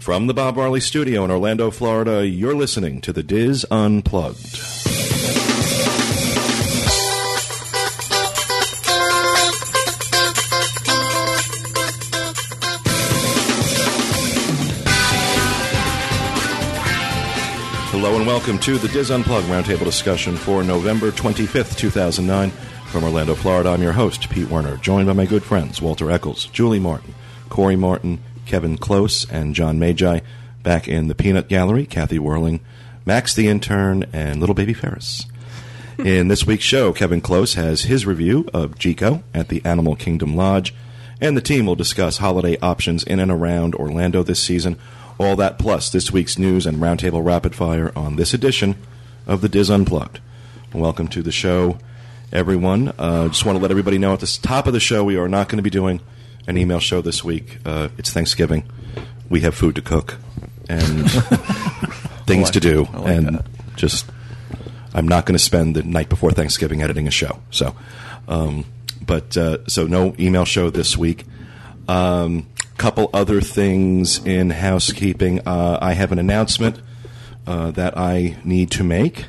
From the Bob Marley Studio in Orlando, Florida, you're listening to the DIS Unplugged. Hello and welcome to the DIS Unplugged Roundtable discussion for November 25th, 2009. From Orlando, Florida, I'm your host, Pete Werner, joined by my good friends Walter Eccles, Julie Martin, Corey Martin, Kevin Klose, and John Magi. Back in the Peanut Gallery, Kathy Whirling, Max the Intern, and Little Baby Ferris. In this week's show, Kevin Klose has his review of Jiko at the Animal Kingdom Lodge, and the team will discuss holiday options in and around Orlando this season. All that plus this week's news and roundtable rapid fire on this edition of the DIS Unplugged. Welcome to the show, everyone. Uh, just want to let everybody know at the top of the show we are not going to be doing an email show this week. Uh, it's Thanksgiving. We have food to cook and things like- to do, like and that. just I'm not going to spend the night before Thanksgiving editing a show. So, um, but uh, so no email show this week. Um, couple other things in housekeeping. Uh, I have an announcement uh, that I need to make.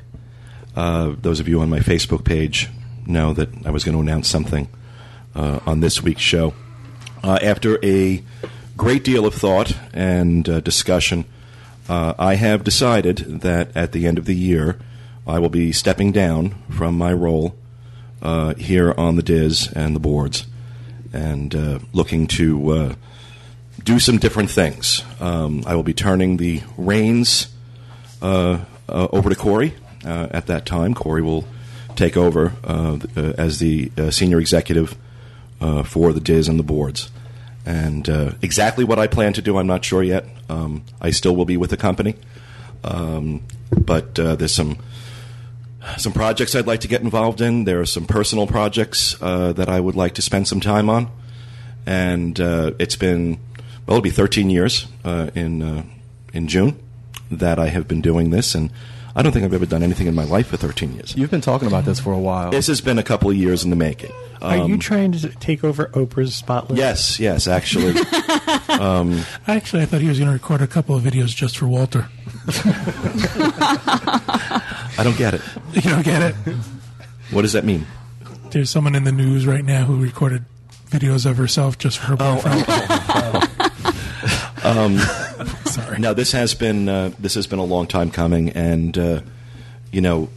Uh, those of you on my Facebook page know that I was going to announce something uh, on this week's show. Uh, after a great deal of thought and uh, discussion, uh, I have decided that at the end of the year, I will be stepping down from my role uh, here on the DIS and the boards and uh, looking to uh, do some different things. Um, I will be turning the reins over to Corey at that time. Corey will take over as the senior executive uh, for the DIS and the boards. And uh, exactly what I plan to do, I'm not sure yet. Um, I still will be with the company, um, but uh, there's some some projects I'd like to get involved in. There are some personal projects uh, that I would like to spend some time on, and uh, it's been well, it'll be 13 years uh, in in June that I have been doing this, and I don't think I've ever done anything in my life for 13 years. You've been talking about this for a while. This has been a couple of years in the making. Are you Um, trying to take over Oprah's spotlight? Yes, yes, actually. Actually, I thought he was going to record a couple of videos just for Walter. I don't get it. You don't get it? What does that mean? There's someone in the news right now who recorded videos of herself just for her boyfriend. Sorry. Now this has been uh, this has been a long time coming, and uh, you know,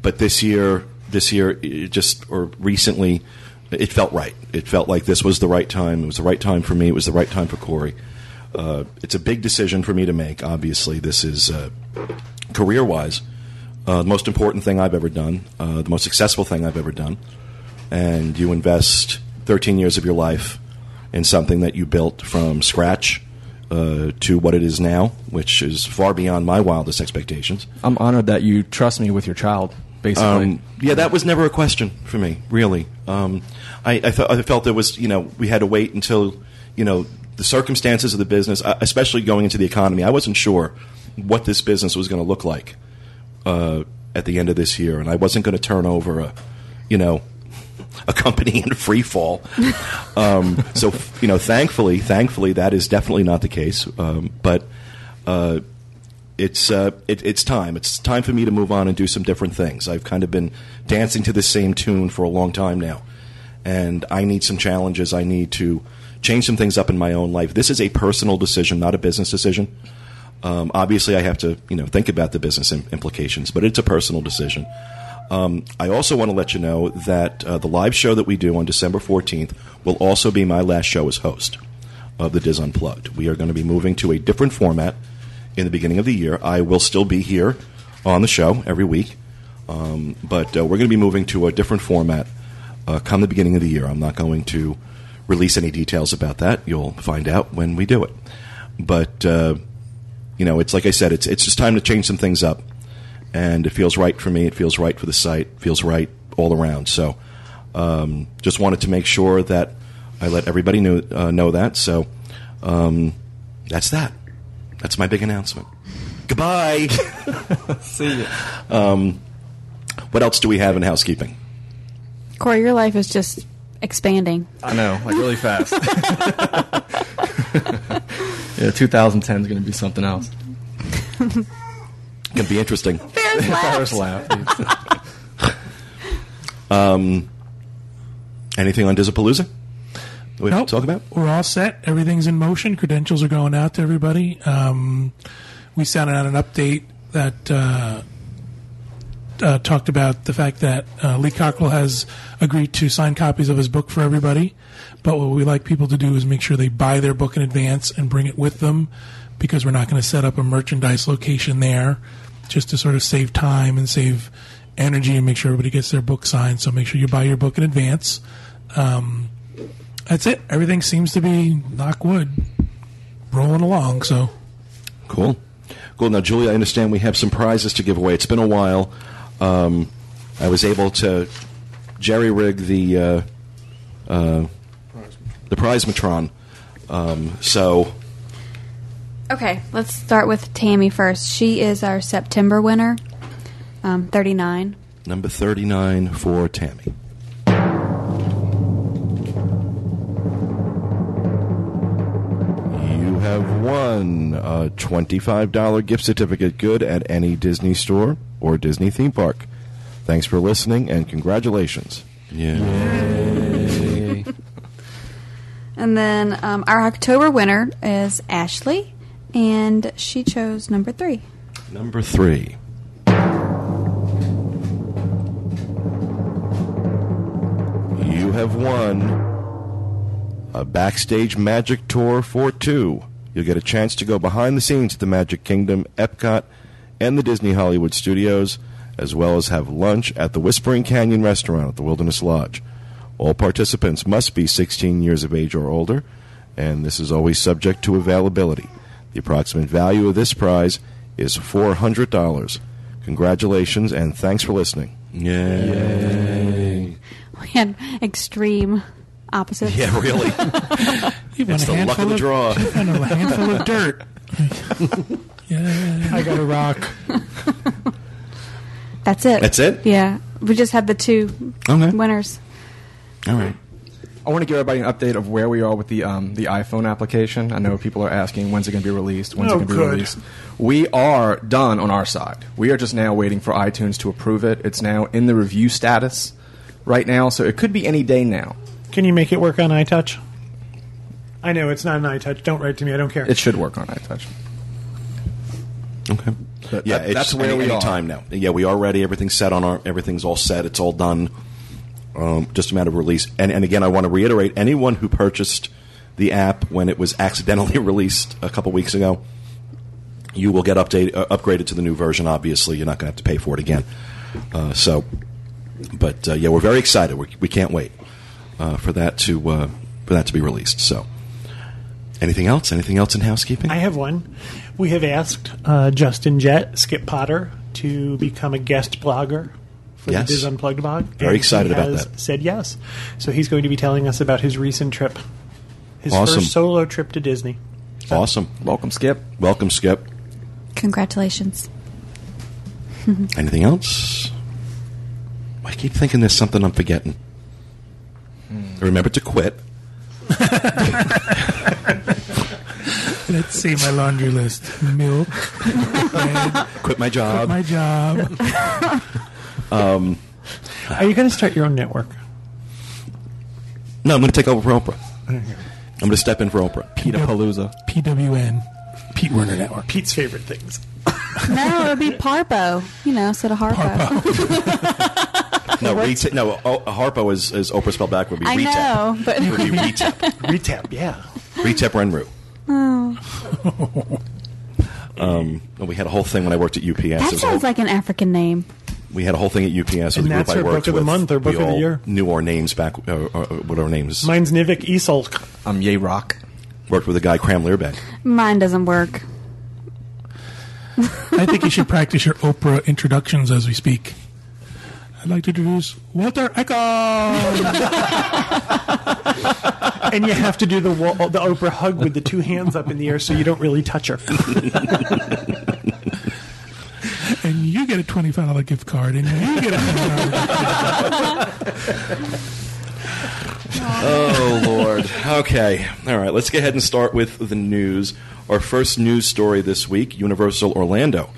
but this year, this year, just or recently, it felt right. It felt like this was the right time. It was the right time for me. It was the right time for Corey. Uh, it's a big decision for me to make. Obviously, this is uh, career wise uh, the most important thing I've ever done, uh, the most successful thing I've ever done, and you invest 13 years of your life in something that you built from scratch uh, to what it is now, which is far beyond my wildest expectations. I'm honored that you trust me with your child, basically. Um, yeah, that was never a question for me, really. Um, I, I, fe- I felt there was, you know, we had to wait until, you know, the circumstances of the business, uh, especially going into the economy. I wasn't sure what this business was going to look like uh, at the end of this year, and I wasn't going to turn over a, you know, a company in free fall. Um, so, you know, thankfully, thankfully, that is definitely not the case. Um, but uh, it's uh, it, it's time. It's time for me to move on and do some different things. I've kind of been dancing to the same tune for a long time now, and I need some challenges. I need to change some things up in my own life. This is a personal decision, not a business decision. Um, obviously, I have to you know think about the business im- implications, but it's a personal decision. Um, I also want to let you know that uh, the live show that we do on December 14th will also be my last show as host of the DIS Unplugged. We are going to be moving to a different format in the beginning of the year. I will still be here on the show every week, um, but uh, we're going to be moving to a different format uh, come the beginning of the year. I'm not going to release any details about that. You'll find out when we do it. But uh, you know, it's like I said, it's it's just time to change some things up, and it feels right for me. It feels right for the site. It feels right all around. So, um, just wanted to make sure that I let everybody know uh, know that. So, um, that's that. That's my big announcement. Goodbye. See ya. what else do we have in housekeeping? Corey, your life is just expanding. I know, like really fast. Yeah, 2010 is going to be something else. Can be interesting. Bears Paris laugh. laugh. Anything on Dizapalooza? We have Nope. talk about. We're all set. Everything's in motion. Credentials are going out to everybody. Um, we sent out an update that uh, uh, talked about the fact that uh, Lee Cockrell has agreed to sign copies of his book for everybody. But what we like people to do is make sure they buy their book in advance and bring it with them because we're not going to set up a merchandise location there just to sort of save time and save energy and make sure everybody gets their book signed. So make sure you buy your book in advance. Um, that's it. Everything seems to be knock wood rolling along. So Cool. Cool. Now, Julie, I understand we have some prizes to give away. It's been a while. Um, I was able to jerry rig the uh, uh, the prizematron. Um, so, Okay, let's start with Tammy first. She is our September winner, um, 39. number 39 for Tammy. You have won a $25 gift certificate good at any Disney store or Disney theme park. Thanks for listening and congratulations. Yeah. And then um, our October winner is Ashley, and she chose number three. Number three. You have won a backstage magic tour for two. You'll get a chance to go behind the scenes at the Magic Kingdom, Epcot, and the Disney Hollywood Studios, as well as have lunch at the Whispering Canyon restaurant at the Wilderness Lodge. All participants must be 16 years of age or older, and this is always subject to availability. The approximate value of this prize is $400. Congratulations and thanks for listening. Yay. We had extreme opposites. Yeah, really. you won It's a the luck handful of the draw. you a handful of dirt. yeah, I got a rock. That's it. That's it? Yeah, we just had the two Okay. winners. All right. I want to give everybody an update of where we are with the um, the iPhone application. I know people are asking when's it going to be released. When's Oh, it going to be good. released? We are done on our side. We are just now waiting for iTunes to approve it. It's now in the review status right now, so it could be any day now. Can you make it work on iTouch? I know it's not an iTouch. Don't write to me. I don't care. It should work on iTouch. Okay. But yeah, that- it's that's where any, we any are. time now. Yeah, we are ready. Everything's set on our. Everything's all set. It's all done. Um, just a matter of release. And, and again, I want to reiterate: anyone who purchased the app when it was accidentally released a couple weeks ago, you will get update, uh, upgraded to the new version. Obviously, you're not going to have to pay for it again. Uh, so, but uh, yeah, we're very excited. we we can't wait uh, for that to uh, for that to be released. So, anything else? Anything else in housekeeping? I have one. We have asked uh, Justin Jett, Skip Potter, to become a guest blogger for Yes. the DIS Unplugged blog. Very and excited he about has that. Said yes. So he's going to be telling us about his recent trip, his Awesome. first solo trip to Disney. awesome. Welcome, Skip. Welcome, Skip. Congratulations. Anything else? I keep thinking there's something I'm forgetting. Hmm. Remember to quit. let's see my laundry list: milk, bread, Quit my job. quit my job. Are you going to start your own network? no, I'm going to take over for Oprah. I'm going to step in for Oprah. Peter Palooza. PWN, Pete Werner Network. Pete's favorite things. No, it would be Parpo, you know, instead of Harpo. No, reta- no. Oh, Harpo is, is Oprah spelled back would be I retap. know, but It would be retap. Retap, yeah. retap Renru. Oh. Um, we had a whole thing when I worked at UPS. There that was a whole- sounds like an African name. We had a whole thing at UPS with And the group that's I her worked book of the with. month or book we of the all year. Knew our names back. Uh, uh, what our names? Mine's Nivik Isolk. I'm Yay Rock. worked with a guy Cram Learbeck. Mine doesn't work. I think you should practice your Oprah introductions as we speak. I'd like to introduce Walter Echo. And you have to do the the Oprah hug with the two hands up in the air so you don't really touch her. and you get a twenty-five dollar gift card, and you get a. Oh Lord. Okay. All right. Let's go ahead and start with the news. Our first news story this week Universal Orlando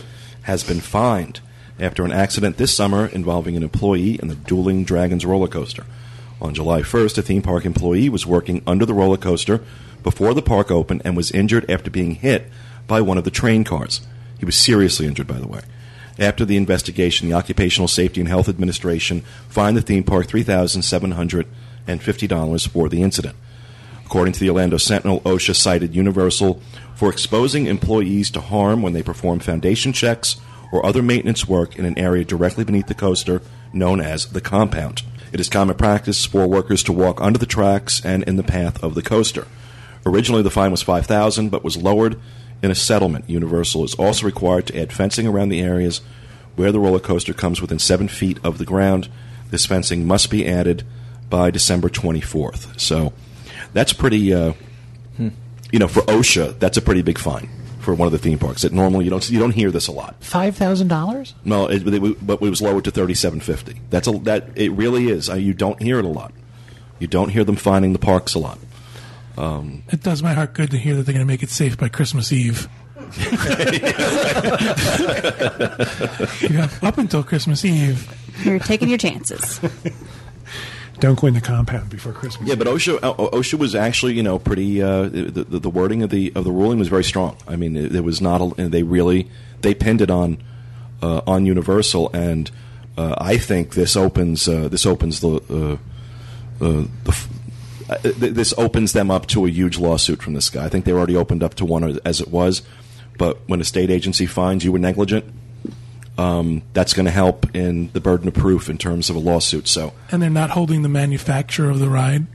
has been fined after an accident this summer involving an employee in the Dueling Dragons roller coaster. On July 1st, a theme park employee was working under the roller coaster before the park opened and was injured after being hit by one of the train cars. He was seriously injured, by the way. After the investigation, the Occupational Safety and Health Administration fined the theme park $3,750 for the incident. According to the Orlando Sentinel, OSHA cited Universal for exposing employees to harm when they perform foundation checks or other maintenance work in an area directly beneath the coaster known as the compound. It is common practice for workers to walk under the tracks and in the path of the coaster. Originally, the fine was 5000 but was lowered in a settlement. Universal is also required to add fencing around the areas where the roller coaster comes within seven feet of the ground. This fencing must be added by December 24th. So that's pretty, uh, you know, for OSHA, that's a pretty big fine for one of the theme parks. That normally you don't you don't hear this a lot. Five thousand dollars? No, it, it, but it was lowered to thirty seven fifty. That's a that it really is. Uh, you don't hear it a lot. You don't hear them finding the parks a lot. It does my heart good to hear that they're going to make it safe by Christmas Eve. you have up until Christmas Eve. You're taking your chances. Don't go in the compound before Christmas. Yeah, but OSHA OSHA was actually you know pretty. Uh, the, the the wording of the of the ruling was very strong. I mean, it, it was not. A, they really they pinned it on uh, on Universal, and uh, I think this opens uh, this opens the. Uh, uh, the f- uh, th- this opens them up to a huge lawsuit from this guy. I think they already opened up to one as it was, but when a state agency finds you were negligent, um, that's going to help in the burden of proof in terms of a lawsuit. So And they're not holding the manufacturer of the ride.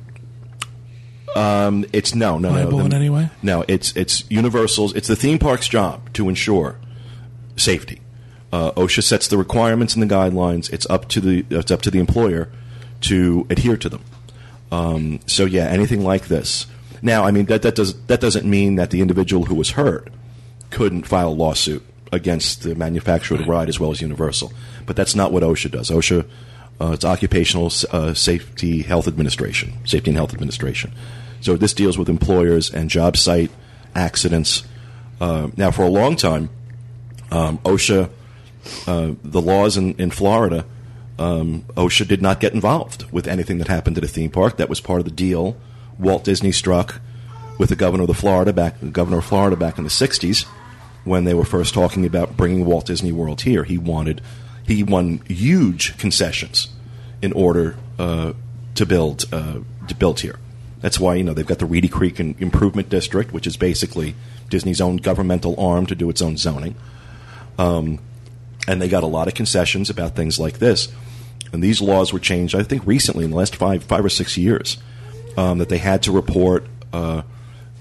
It's no, no, Liable no. in any way? No, it's it's Universal's. It's the theme park's job to ensure safety. Uh, OSHA sets the requirements and the guidelines. It's up to the it's up to the employer to adhere to them. Um, so yeah, anything like this. Now, I mean that that does that doesn't mean that the individual who was hurt couldn't file a lawsuit against the manufacturer of the ride as well as Universal. But that's not what OSHA does. OSHA, uh, it's Occupational uh, Safety Health Administration, Safety and Health Administration. So this deals with employers and job site accidents. Uh, now, for a long time, um, OSHA, uh, the laws in, in Florida, um, OSHA did not get involved with anything that happened at a theme park. That was part of the deal Walt Disney struck with the governor of the Florida back, governor of Florida back in the '60s when they were first talking about bringing Walt Disney World here. He wanted, he won huge concessions in order uh, to build uh, to build here. That's why you know they've got the Reedy Creek Improvement District, which is basically Disney's own governmental arm to do its own zoning and they got a lot of concessions about things like this. And these laws were changed, I think, recently in the last five, five or six years, um, that they had to report uh,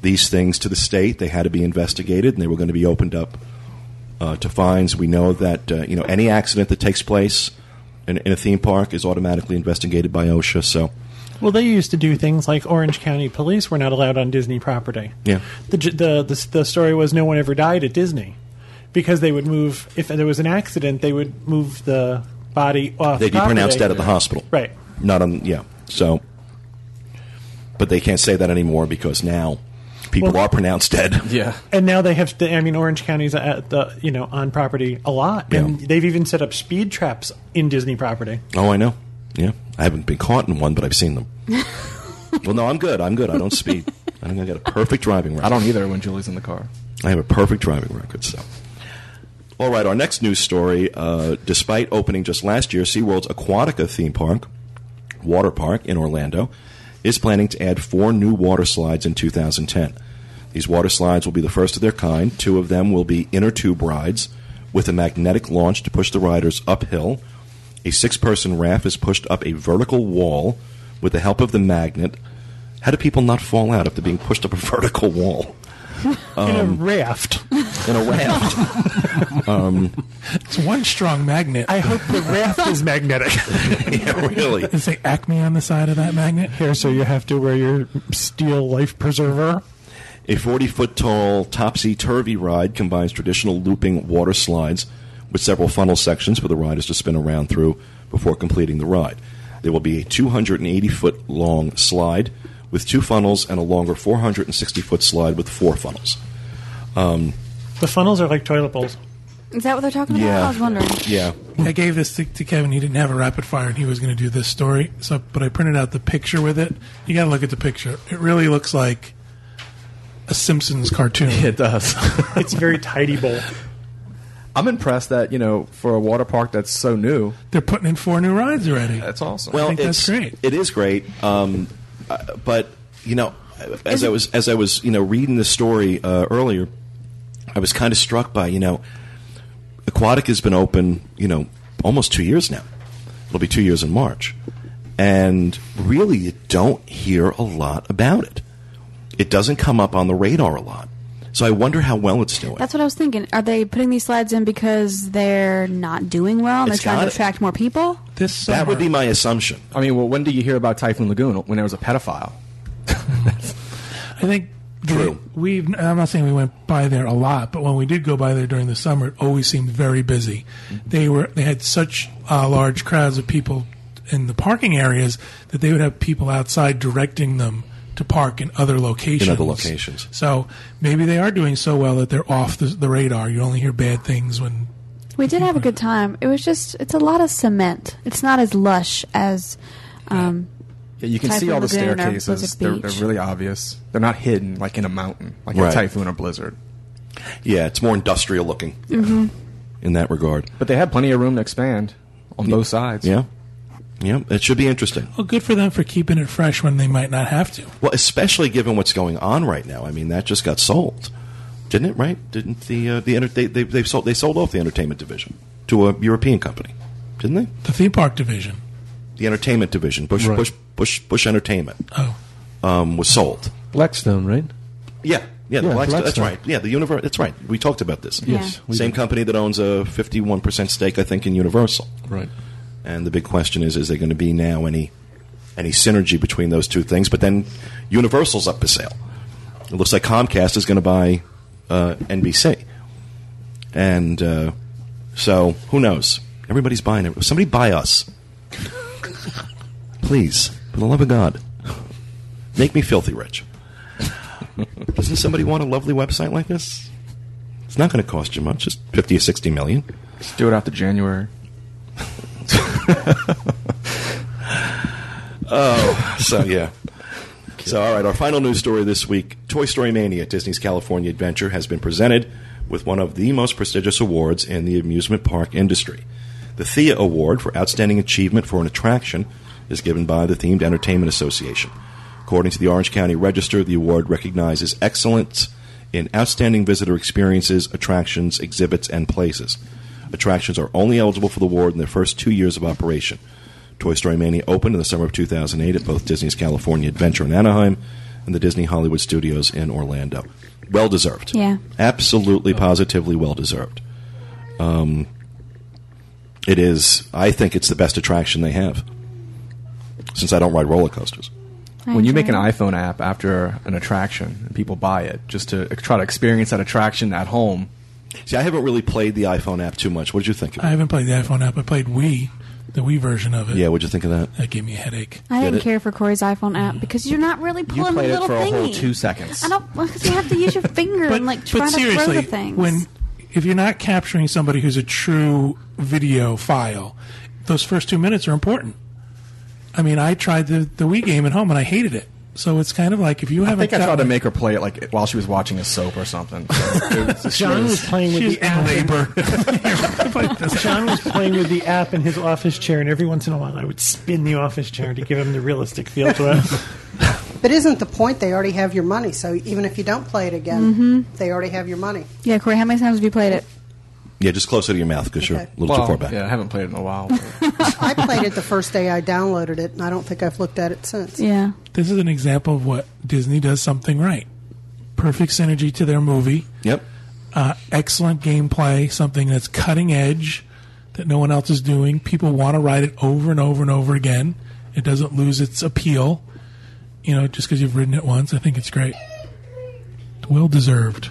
these things to the state. They had to be investigated, and they were going to be opened up uh, to fines. We know that uh, you know any accident that takes place in, in a theme park is automatically investigated by OSHA. So, Well, they used to do things like Orange County Police were not allowed on Disney property. Yeah. The the the, the story was no one ever died at Disney because they would move if there was an accident, they would move the body off. they'd be property. pronounced dead at the hospital, Right. Not on, yeah. So, but they can't say that anymore because now people Well- are pronounced dead. Yeah. And now they have. I mean, Orange County's at the you know on property a lot, and Yeah. they've even set up speed traps in Disney property. Oh, I know. Yeah, I haven't been caught in one, but I've seen them. well, no, I'm good. I'm good. I don't speed. I think I got a perfect driving record. I don't either when Julie's in the car. I have a perfect driving record. So, all right. Our next news story: uh, Despite opening just last year, SeaWorld's Aquatica theme park, water park in Orlando, is planning to add four new water slides in 2010. These water slides will be the first of their kind. Two of them will be inner tube rides with a magnetic launch to push the riders uphill. A six person raft is pushed up a vertical wall with the help of the magnet. How do people not fall out after being pushed up a vertical wall? In Um, a raft. In a raft. It's one strong magnet. I hope the raft is magnetic. yeah, really. Does it say Acme on the side of that magnet? Here, so you have to wear your steel life preserver. A 40 foot tall topsy turvy ride combines traditional looping water slides with several funnel sections for the riders to spin around through before completing the ride. There will be a 280 foot long slide with two funnels and a longer 460 foot slide with four funnels. The funnels are like toilet bowls. Is that what they're talking about? Yeah. I was wondering. Yeah. I gave this to, to Kevin. He didn't have a rapid fire, and he was going to do this story. So, but I printed out the picture with it. You got to look at the picture. It really looks like a Simpsons cartoon. It does. It's a very tidy bowl. I'm impressed that you know for a water park that's so new, They're putting in four new rides already. that's awesome. Well, think it's that's great. It is great, um, uh, but you know, as I was as I was you know reading the story uh, earlier, I was kind of struck by you know, Aquatic has been open you know almost two years now. It'll be two years in March, and really you don't hear a lot about it. It doesn't come up on the radar a lot. So I wonder how well it's doing. That's what I was thinking. Are they putting these slides in because they're not doing well and It's they're trying to gotta- attract more people? This summer, that would be my assumption. I mean, well, when did you hear about Typhoon Lagoon? When there was a pedophile. I think the- True. We've. I'm not saying we went by there a lot, but when we did go by there during the summer, it always seemed very busy. They were. They had such uh, large crowds of people in the parking areas that they would have people outside directing them to park in other locations. In other locations. So maybe they are doing so well that they're off the, the radar. You only hear bad things when. We did have a good time. It was just, it's a lot of cement. It's not as lush as. Um, Yeah, you can see all the Lagoon staircases. They're, they're really obvious. They're not hidden like in a mountain, like Right. a typhoon or blizzard. Yeah, it's more industrial looking in that regard. But they had plenty of room to expand on both sides. Yeah. Yeah, it should be interesting. Well, good for them for keeping it fresh when they might not have to. Well, especially given what's going on right now. I mean, that just got sold, didn't it? Right? Didn't the uh, the enter- they, they they sold they sold off the entertainment division to a European company, didn't they? The theme park division. The entertainment division, Busch Right. Busch Busch Busch Entertainment, Oh, um, was sold. Blackstone, right? Yeah, yeah, the Yeah, Blackstone, that's right. Yeah, the universe. That's right. We talked about this. Yes, we Same company that owns a fifty-one percent stake, I think, in Universal. Right. And the big question is: Is there going to be now any any synergy between those two things? But then Universal's up for sale. It looks like Comcast is going to buy uh, NBC, and uh, so who knows? Everybody's buying it. Somebody buy us, please, for the love of God. Make me filthy rich. Doesn't somebody want a lovely website like this? It's not going to cost you much, just fifty or sixty million. Just do it after January. Oh, so yeah. So all right, our final news story this week: Toy Story Mania, Disney's California Adventure, has been presented with one of the most prestigious awards in the amusement park industry. The Thea Award for Outstanding Achievement for an Attraction is given by the Themed Entertainment Association. According to the Orange County Register, the award recognizes excellence in outstanding visitor experiences, attractions, exhibits, and places. Attractions are only eligible for the award in their first two years of operation. Toy Story Mania opened in the summer of 2008 at both Disney's California Adventure in Anaheim and the Disney Hollywood Studios in Orlando. Well deserved. Yeah. Absolutely, positively well deserved. Um, it is, I think it's the best attraction they have. Since I don't ride roller coasters. I when you make an iPhone app after an attraction and people buy it just to try to experience that attraction at home, See, I haven't really played the iPhone app too much. What did you think of it? I haven't played the iPhone app. I played Wii, the Wii version of it. Yeah, what'd you think of that? That gave me a headache. I Get didn't it? care for Corey's iPhone app because you're not really you pulling played the it little for a whole thingy. two seconds. I don't because you have to use your finger and like try but to throw the things. when if you're not capturing somebody who's a true video file, those first two minutes are important. I mean, I tried the the Wii game at home and I hated it. So it's kind of like if you haven't. think I tried to make her play it like while she was watching a soap or something. So was- she John was- was playing with the app. labor. John was playing with the app in his office chair, and every once in a while, I would spin the office chair to give him the realistic feel to it. But isn't the point they already have your money? So even if you don't play it again, Mm-hmm. they already have your money. yeah, Corey, how many times have you played it? Yeah, just closer to your mouth because you're a little too far back. yeah, I haven't played it in a while. I played it the first day I downloaded it, and I don't think I've looked at it since. Yeah, this is an example of what Disney does something right. Perfect synergy to their movie. Yep. uh, excellent gameplay, something that's cutting edge that no one else is doing. People want to ride it over and over and over again. It doesn't lose its appeal, you know, just because you've ridden it once. I think it's great. Well deserved.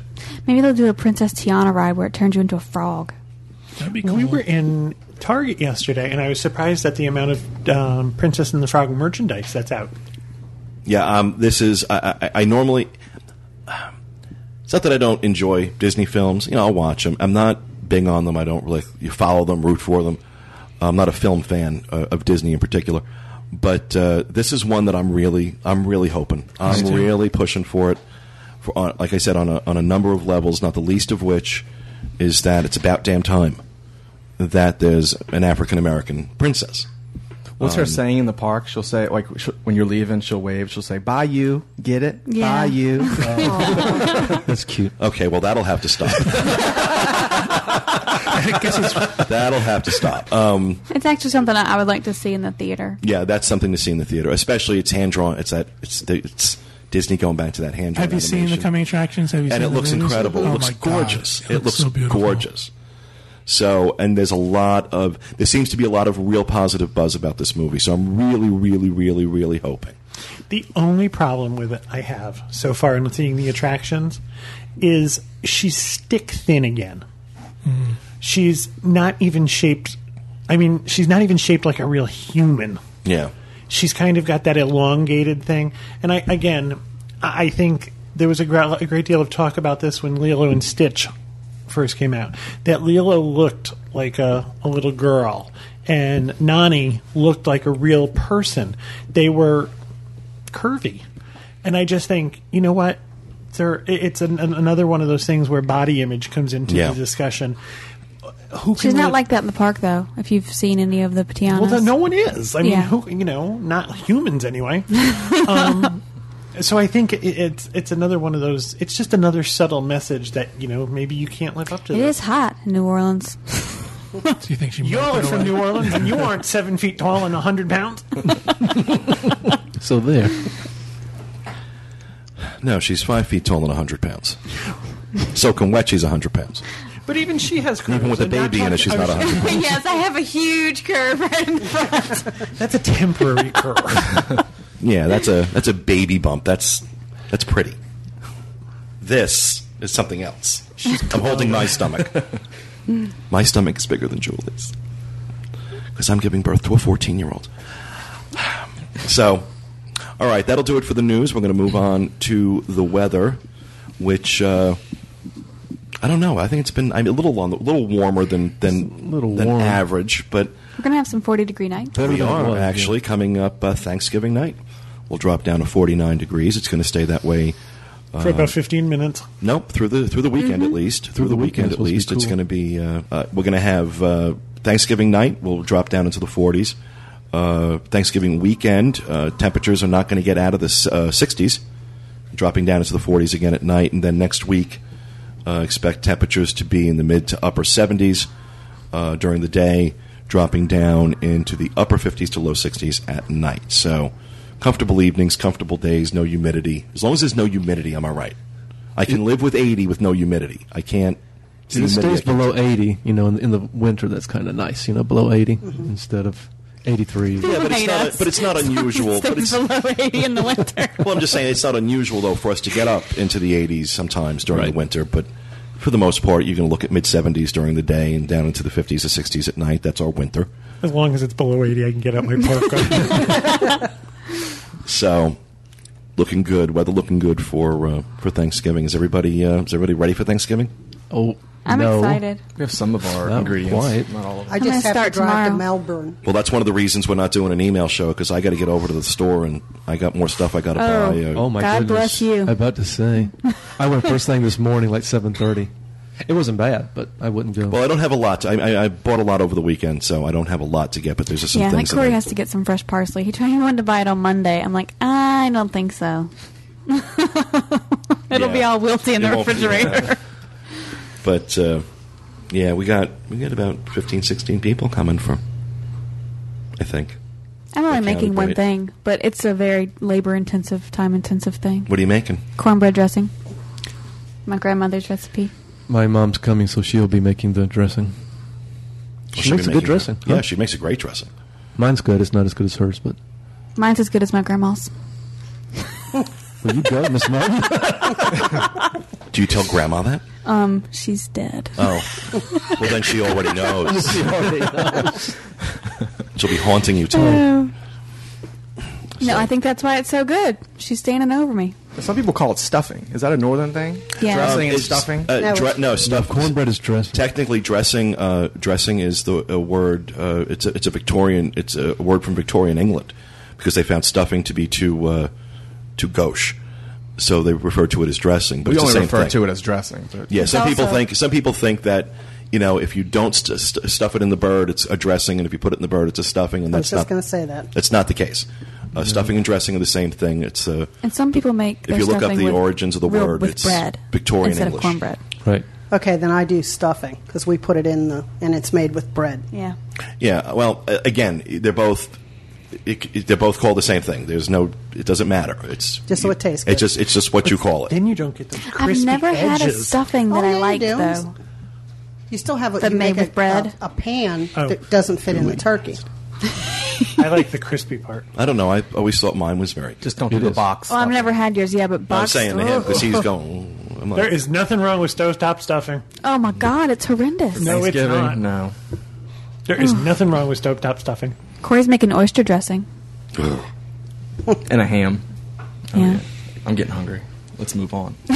Maybe they'll do a Princess Tiana ride where it turns you into a frog. That'd be cool. We were in Target yesterday, and I was surprised at the amount of um, Princess and the Frog merchandise that's out. Yeah, um, this is. I, I, I normally. It's not that I don't enjoy Disney films. You know, I'll watch them. I'm not big on them. I don't really you follow them, root for them. I'm not a film fan uh, of Disney in particular, but uh, this is one that I'm really, I'm really hoping. I'm really pushing for it. For, on, like I said, on a on a number of levels, not the least of which is that it's about damn time that there's an African American princess. What's her saying in the park? She'll say like sh when you're leaving, she'll wave. She'll say, "Bye, you. Get it? Yeah. Bye, you." That's cute. Okay, well that'll have to stop. I guess it's that'll have to stop. Um, It's actually something I I would like to see in the theater. yeah, that's something to see in the theater. Especially it's hand drawn. It's that it's it's Disney going back to that hand. Have you seen the coming attractions? Have you and seen it looks incredible. Oh it looks gorgeous. It, It, looks so beautiful. gorgeous. So, and there's a lot of there seems to be a lot of real positive buzz about this movie. So I'm really, really, really, really hoping. The only problem with it I have so far in seeing the attractions is she's stick thin again. Mm-hmm. She's not even shaped. I mean, she's not even shaped like a real human. Yeah, She's kind of got that elongated thing. And I again, I think there was a, gra- a great deal of talk about this when Lilo and Stitch first came out. That Lilo looked like a, a little girl, and Nani looked like a real person. They were curvy, and I just think, you know what? There, it's an, an, another one of those things where body image comes into Yeah. the discussion. Who She's can not live- like that in the park, though. If you've seen any of the Patianas, well, then no one is. I mean, Yeah. who you know, not humans anyway. um, so I think it, it's it's another one of those. It's just another subtle message that you know maybe you can't live up to. it this. is hot in New Orleans. Do you think she? You all are from New? Orleans, and you aren't seven feet tall and hundred pounds. So there. no, she's five feet tall and hundred pounds. Soaking wet, she's hundred pounds. But even she has curves. Even with a baby in it, she's not I was- hundred pounds. yes, I have a huge curve right in front. That's a temporary curve. Yeah, that's a that's a baby bump. That's that's pretty. This is something else. I'm holding my stomach. my stomach is bigger than Julie's because I'm giving birth to a 14 year old. So, all right, that'll do it for the news. We're going to move on to the weather, which uh, I don't know. I think it's been I'm a little on, a little warmer than than little than warm. average, but We're gonna have some forty degree nights. Better we than it are was, yeah. actually coming up uh, Thanksgiving night. We'll drop down to 49 degrees. It's going to stay that way. for about fifteen minutes. Nope, through the through the weekend at least. Through, the, the weekend at supposed to be least, it's going to be. Uh, uh, we're going to have uh, Thanksgiving night. We'll drop down into the 40s. Uh, Thanksgiving weekend, uh, temperatures are not going to get out of the uh, 60s, dropping down into the 40s again at night, and then next week, uh, expect temperatures to be in the mid to upper 70s uh, during the day, dropping down into the upper 50s to low 60s at night. So, comfortable evenings, comfortable days, no humidity. As long as there's no humidity, I'm all right. I can live with 80 with no humidity. I can't. it's If it stays below 80, you know, in, in the winter, that's kind of nice, you know, below 80 Mm-hmm. instead of 83. Yeah, but it's not. but it's not unusual. but it's, below eighty in the winter. well, I'm just saying it's not unusual though for us to get up into the 80s sometimes during the winter. But for the most part, you can look at mid 70s during the day and down into the 50s or 60s at night. That's our winter. As long as it's below eighty, I can get out my parka. So, looking good. Weather looking good for uh, for Thanksgiving. Is everybody uh, is everybody ready for Thanksgiving? Oh, I'm no. excited. We have some of our Not ingredients, quite. not all of them. I I'm just gonna to start drive to. Melbourne. Well, that's one of the reasons we're not doing an email show because I got to get over to the store and I got more stuff I got to Oh. buy. Uh, Oh my God goodness! bless you. I'm about to say, I went first thing this morning, like 7:30. It wasn't bad, but I wouldn't go. Well, I don't have a lot. To, I, I, I bought a lot over the weekend, so I don't have a lot to get. But there's just some yeah, like things. that Corey has to get some fresh parsley. He told tried he wanted to buy it on Monday. I'm like, I don't think so. It'll be all wilty in the won't refrigerator. But uh, yeah, we got we got about 15, 16 people coming for. I think. I'm only making one thing, but it's a very labor intensive, time intensive thing. What are you making? Cornbread dressing. My grandmother's recipe. My mom's coming, so she'll be making the dressing. She She'll makes be a good making- dressing. Yeah, huh? she makes a great dressing. Mine's good. It's not as good as hers, but Mine's as good as my grandma's. well, you go, Miss Martin. Do you tell Grandma that? Um, she's dead. Oh, well then she already knows. she already knows. She'll be haunting you too. No, I think that's why it's so good. She's standing over me. Some people call it stuffing. Is that a northern thing? Yeah. Dressing and it's- stuffing. Uh, No, dre- no, stuff. cornbread is dressing. Technically, dressing. Uh, dressing is the a word. Uh, it's a, it's a Victorian. It's a word from Victorian England because they found stuffing to be too too gauche, so they refer to it as dressing. But we it's only the same refer thing. to it as dressing. But Yeah, some It's people think some people think that you know if you don't st- st- stuff it in the bird, it's a dressing, and if you put it in the bird, it's a stuffing, and I was that's just going to say that. that's not the case. Uh, stuffing and dressing are the same thing. It's uh, And some people make If their you look up stuffing the with origins of the real- word, with it's bread Victorian instead English. of cornbread. Right. Okay, then I do stuffing because we put it in the and it's made with bread. Yeah. yeah. Well, uh, again, they're both it, it- they're both called the same thing. There's no it doesn't matter. It's Just so it tastes It's just it's just what you call it. Then you don't get the I've crispy never had a stuffing that Oh, I yeah, you do. though. You still have a, That you made with a, bread? A, a pan Oh. that doesn't fit in the turkey. I like the crispy part. I don't know. I always thought mine was very. just don't It do the is. box. Well, I've never had yours. Yeah, but I'm box. saying to him because he's going. Like, There is nothing wrong with stovetop stuffing. Oh my god, it's horrendous. No, it's Thanksgiving. not. No. There is nothing wrong with stovetop stuffing. Corey's making oyster dressing. And a ham. Oh, Yeah. I'm getting hungry. Let's move on.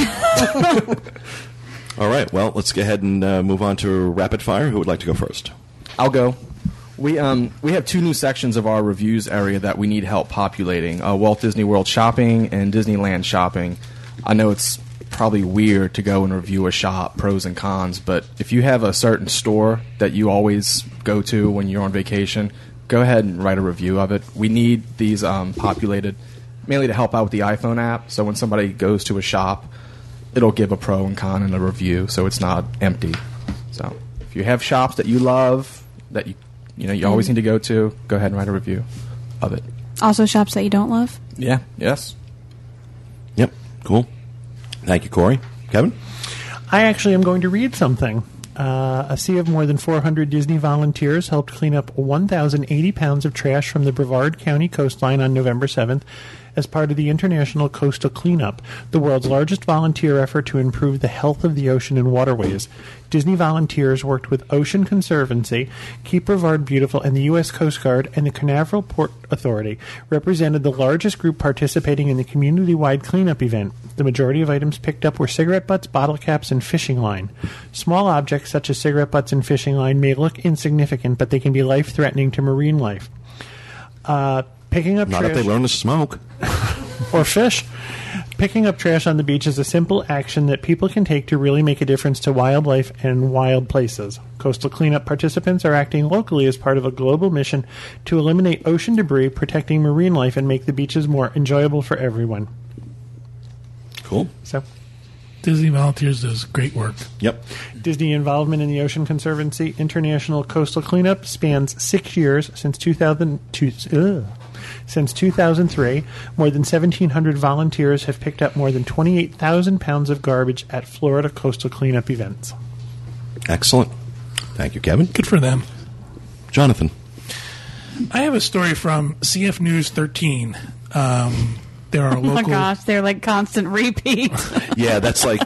All right. Well, let's go ahead and uh, move on to rapid fire. Who would like to go first? I'll go. We um we have two new sections of our reviews area that we need help populating: uh, Walt Disney World shopping and Disneyland shopping. I know it's probably weird to go and review a shop, pros and cons, but if you have a certain store that you always go to when you're on vacation, go ahead and write a review of it. We need these um, populated mainly to help out with the iPhone app. So when somebody goes to a shop, it'll give a pro and con and a review, so it's not empty. So if you have shops that you love that you you know you always need to go to, go ahead and write a review of it. Also, shops that you don't love. Yeah. Yes. Yep. Cool. Thank you, Corey. Kevin. I actually am going to read something. Uh, a sea of more than 400 Disney volunteers helped clean up 1,080 pounds of trash from the Brevard County coastline on November 7th as part of the International Coastal Cleanup, the world's largest volunteer effort to improve the health of the ocean and waterways. Disney volunteers worked with Ocean Conservancy, Keep Brevard Beautiful, and the U.S. Coast Guard and the Canaveral Port Authority represented the largest group participating in the community-wide cleanup event. The majority of items picked up were cigarette butts, bottle caps, and fishing line. Small objects such as cigarette butts and fishing line may look insignificant, but they can be life-threatening to marine life. Uh, picking up Not trash if they learn to smoke. or fish. Picking up trash on the beach is a simple action that people can take to really make a difference to wildlife and wild places. Coastal cleanup participants are acting locally as part of a global mission to eliminate ocean debris, protecting marine life, and make the beaches more enjoyable for everyone. Cool. So, Disney Volunteers does great work. Yep. Disney involvement in the Ocean Conservancy International Coastal Cleanup spans six years since 2002. ugh. Since 2003, more than 1,700 volunteers have picked up more than 28,000 pounds of garbage at Florida coastal cleanup events. Excellent. Thank you, Kevin. Good for them. Jonathan. I have a story from CF News 13. Um, there are Oh my local. gosh, they're like constant repeats. Yeah, that's like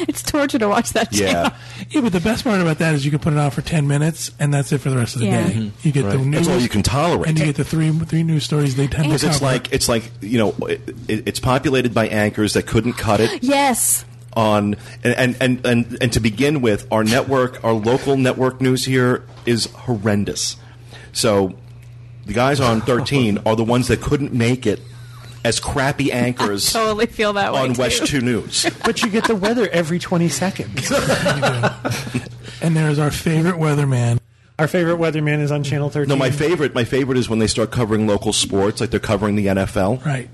it's torture to watch that channel. yeah. Yeah, but the best part about that is you can put it on for 10 minutes, and that's it for the rest of the Yeah. day. Mm-hmm. You get the news. That's all you can tolerate. And you get the three three news stories they tend to Because it's like it's like you know it, it, it's populated by anchors that couldn't cut it Yes. on and, and, and, and, and to begin with our network our local network news here is horrendous so the guys on 13 are the ones that couldn't make it as crappy anchors Totally feel that way. on too. West 2 News. But you get the weather every 20 seconds. and there's our favorite weatherman. Our favorite weatherman is on Channel 13. No, my favorite my favorite is when they start covering local sports like they're covering the NFL. Right.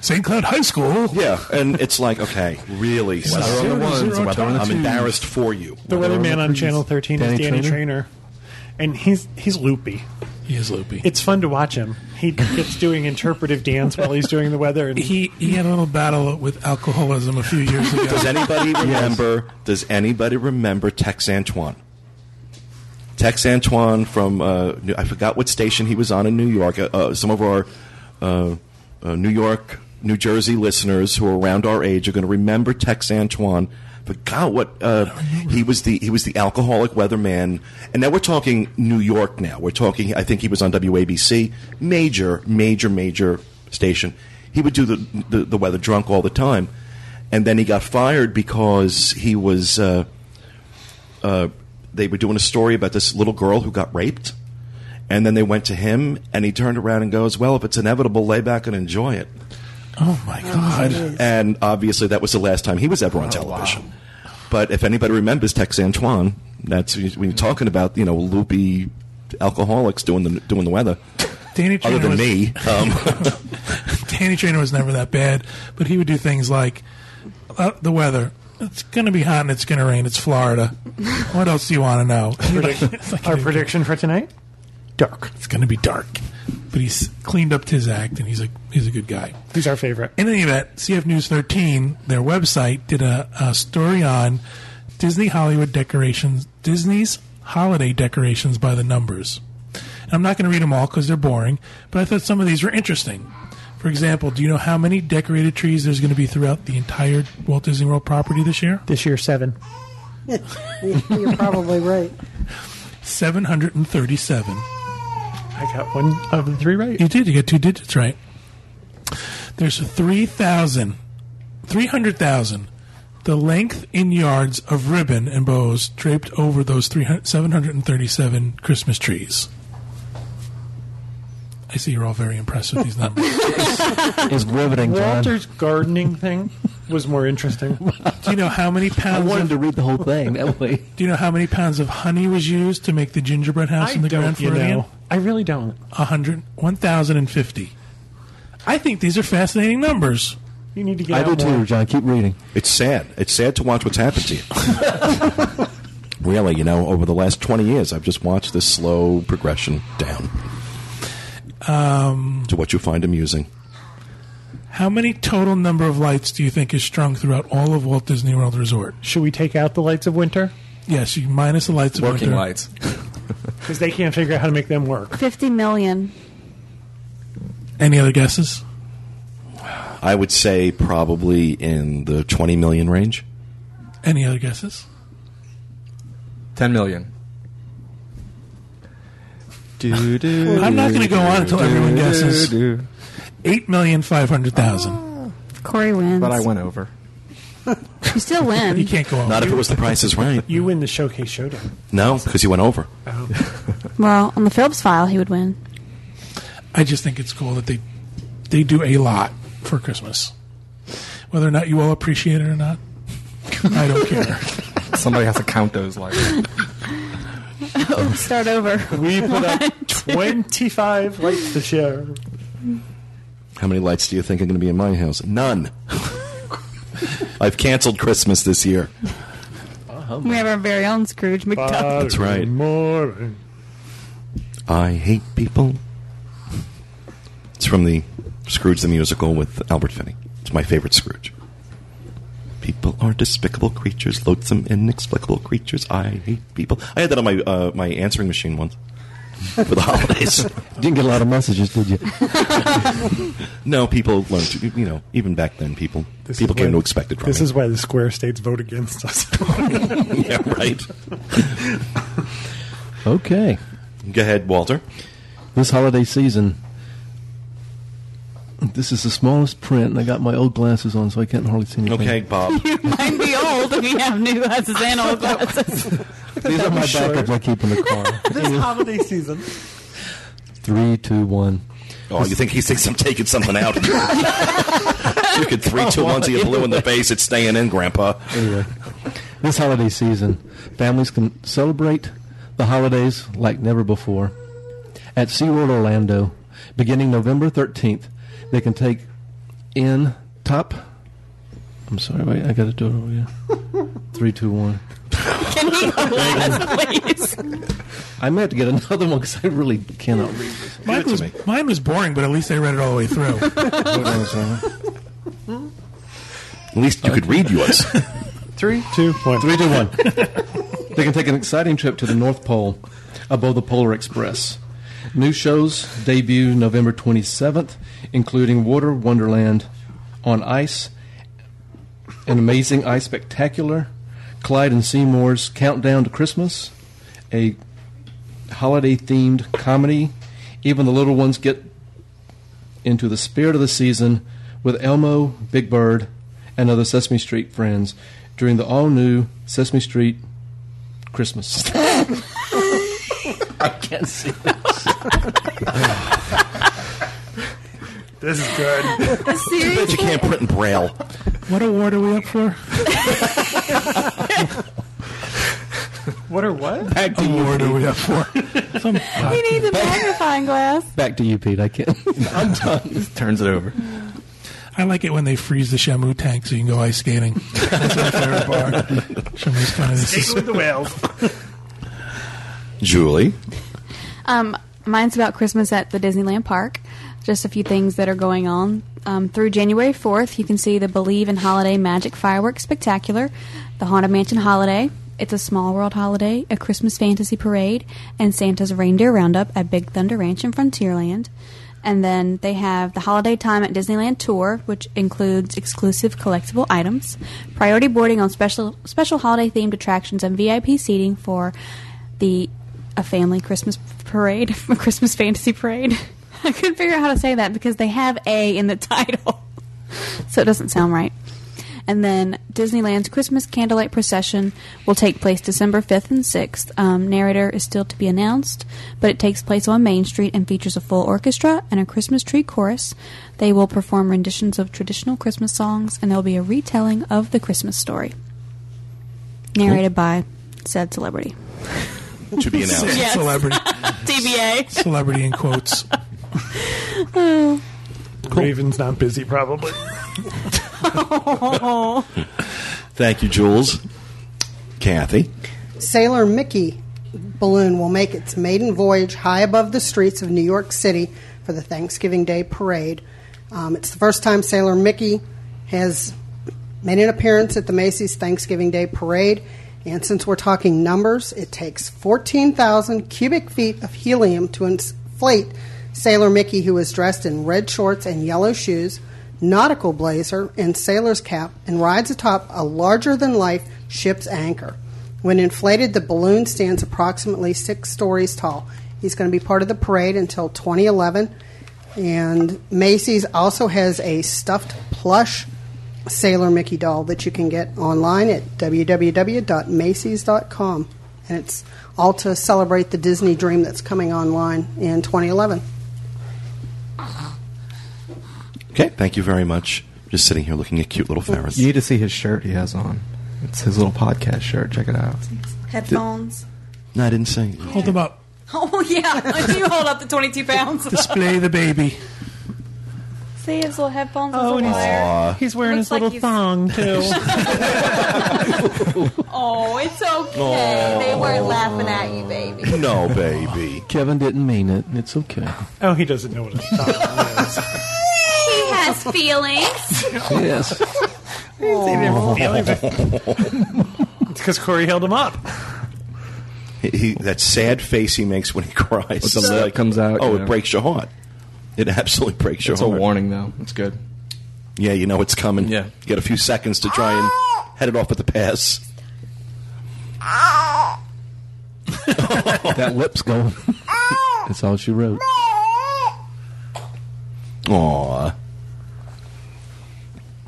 St. Cloud High School. Yeah, and it's like, okay, really? Weather on the Zero ones, zero weather on the I'm twos. embarrassed for you. The weatherman on Channel 13 Danny is Danny Treanor? Treanor. And he's he's loopy. He is loopy. It's fun to watch him. He gets doing interpretive dance while he's doing the weather. And he he had a little battle with alcoholism a few years ago. Does anybody remember? Does anybody remember Tex Antoine? Tex Antoine from uh, I forgot what station he was on in New York. Uh, uh, some of our uh, uh, New York, New Jersey listeners who are around our age are going to remember Tex Antoine. But God, what uh, he was the he was the alcoholic weatherman, and now we're talking New York. Now we're talking. I think he was on WABC, major, major, major station. he would do the, the the weather drunk all the time, and then he got fired because he was. Uh, uh, they were doing a story about this little girl who got raped, and then they went to him, and he turned around and goes, "Well, if it's inevitable, lay back and enjoy it." Oh my God! And obviously, that was the last time he was ever on television. But if anybody remembers Tex Antoine, that's when you're talking about you know loopy alcoholics doing the doing the weather. Danny Other Treanor than was, me, um, Danny Treanor was never that bad, but he would do things like uh, the weather. It's going to be hot and it's going to rain. It's Florida. What else do you want to know? It's like- Our prediction for tonight? Dark. It's going to be dark, but he's cleaned up his act and he's a he's a good guy. He's our favorite? In any event, CF News 13, their website, did a, a story on Disney Hollywood decorations, Disney's holiday decorations by the numbers. And I'm not going to read them all because they're boring, but I thought some of these were interesting. For example, do you know how many decorated trees there's going to be throughout the entire Walt Disney World property this year? This year, seven. You're probably right. 737. I got one of the three right. You did. You got two digits right. There's 3,000, 300,000, the length in yards of ribbon and bows draped over those 300, 737 Christmas trees. I see you're all very impressed with these numbers. Is riveting, John. Walter's gardening thing was more interesting. Do you know how many I pounds? wanted Of, to read the whole thing that way. do you know how many pounds of honey was used to make the gingerbread house I in the Grand don't, you Floridian? know. I really don't. A hundred, one thousand and fifty. I think these are fascinating numbers. You need to get I out do more. too, John. Keep reading. it's sad. It's sad to watch what's happened to you. really, you know, over the last 20 years, I've just watched this slow progression down Um, to what you find amusing. How many total number of lights do you think is strung throughout all of Walt Disney World Resort? Should we take out the lights of winter? Yes, you minus the lights of Working winter. lights. Because they can't figure out how to make them work. 50 million. Any other guesses? I would say probably in the 20 million range. Any other guesses? 10 million. Do, do, I'm not going to go on until everyone guesses. do. Eight million five hundred thousand. Oh, Corey wins. But I went over. You still win. You can't go on. Not if it was the price is right. You win the showcase showdown. No, because you went over. Oh. well, on the Phillips file, he would win. I just think it's cool that they they do a lot for Christmas. Whether or not you all appreciate it or not, I don't care. Somebody has to count those lights. Oh, start over. We put up 25 lights this year. How many lights do you think are going to be in my house? None. I've canceled Christmas this year. We have our very own Scrooge McDuck. That's right. Morning. I hate people. It's from the Scrooge the Musical with Albert Finney. It's my favorite Scrooge. People are despicable creatures, loathsome, inexplicable creatures. I hate people. I had that on my uh, my answering machine once for the holidays. Didn't get a lot of messages, did you? no, people learned to, you know, even back then, people This people came why- to expect it from This me. is why the square states vote against us. yeah, right. Okay. Go ahead, Walter. This holiday season, this is the smallest print, and I got my old glasses on, so I can't hardly see anything. Okay, Bob. You might be old if you have new glasses and old glasses. These are my backups I keep in the car. this holiday season. Three, two, one. Oh, you think he thinks I'm taking something out? you could three, two, one, see you blue in the face. It's staying in, Grandpa. Anyway, this holiday season, families can celebrate the holidays like never before. At SeaWorld Orlando, beginning November 13th, they can take in top. I'm sorry, wait, I got to do it over here. Three, two, one. Can he go last, please? I may have to get another one because I really cannot read this. Mine was mine was boring, but at least I read it all the way through. Hold on a second. At least you could read yours. Three, two, one. Three, two, one. they can take an exciting trip to the North Pole above the Polar Express. New shows debut November 27th, including Winter Wonderland on Ice, an amazing ice spectacular, Clyde and Seamore's Countdown to Christmas, a holiday themed comedy. Even the little ones get into the spirit of the season with Elmo, Big Bird, and other Sesame Street friends during the all new Sesame Street Christmas. I can't see this. This is good. Too bad you can't print in braille. What award are we up for? what or what? Back to you, Award are Pete. we up for? Some, He needs a magnifying glass. Back to you, Pete. I can't. I'm done. Just Turns it over. I like it when they freeze the Shamu tank so you can go ice skating. That's my favorite part. Shamu's kind of Stick with the whales. Julie. Um, mine's about Christmas at the Disneyland Park. Just a few things that are going on. Um, through January 4th, you can see the Believe in Holiday Magic Fireworks Spectacular, the Haunted Mansion Holiday, It's a Small World Holiday, a Christmas Fantasy Parade, and Santa's Reindeer Roundup at Big Thunder Ranch in Frontierland. And then they have the Holiday Time at Disneyland Tour, which includes exclusive collectible items, priority boarding on special special holiday themed attractions, and VIP seating for the a family Christmas parade, a Christmas fantasy parade. I couldn't figure out how to say that because they have A in the title, so it doesn't sound right. And then Disneyland's Christmas Candlelight Procession will take place December 5th and 6th. Um, narrator is still to be announced, but it takes place on Main Street and features a full orchestra and a Christmas tree chorus. They will perform renditions of traditional Christmas songs, and there will be a retelling of the Christmas story. Narrated by said celebrity. To be announced. Yes. celebrity. TBA. Celebrity in quotes. Raven's not busy, probably. Thank you, Jules. Kathy. Sailor Mickey balloon will make its maiden voyage high above the streets of New York City for the Thanksgiving Day parade. Um, it's the first time Sailor Mickey has made an appearance at the Macy's Thanksgiving Day parade. And since we're talking numbers, it takes 14,000 cubic feet of helium to inflate Sailor Mickey, who is dressed in red shorts and yellow shoes, nautical blazer, and sailor's cap, and rides atop a larger than life ship's anchor. When inflated, the balloon stands approximately six stories tall. He's going to be part of the parade until 2011. And Macy's also has a stuffed plush Sailor Mickey doll that you can get online at www.macys.com. And it's all to celebrate the Disney dream that's coming online in 2011. Okay, thank you very much. Just sitting here looking at cute little ferrets. You need to see his shirt he has on. It's his little podcast shirt. Check it out. Headphones. No, I didn't say. Hold them up. Oh yeah, you hold up the twenty-two pounds. Display the baby. See his little headphones. Oh, and he's, he's wearing Looks his like little he's- thong, too. Oh, it's okay. They weren't laughing at you, baby. No, baby. Kevin didn't mean it. It's okay. oh, he doesn't know what a thong is. He has feelings. Yes. It's because Corey held him up. He, he- that sad face he makes when he cries. the It's lip comes out, Oh, yeah. it breaks your heart. It absolutely breaks your heart. It's a warning, though. It's good. Yeah, you know it's coming. Yeah. You get a few seconds to try and head it off at the pass. that lip's going. That's all she wrote. Aw.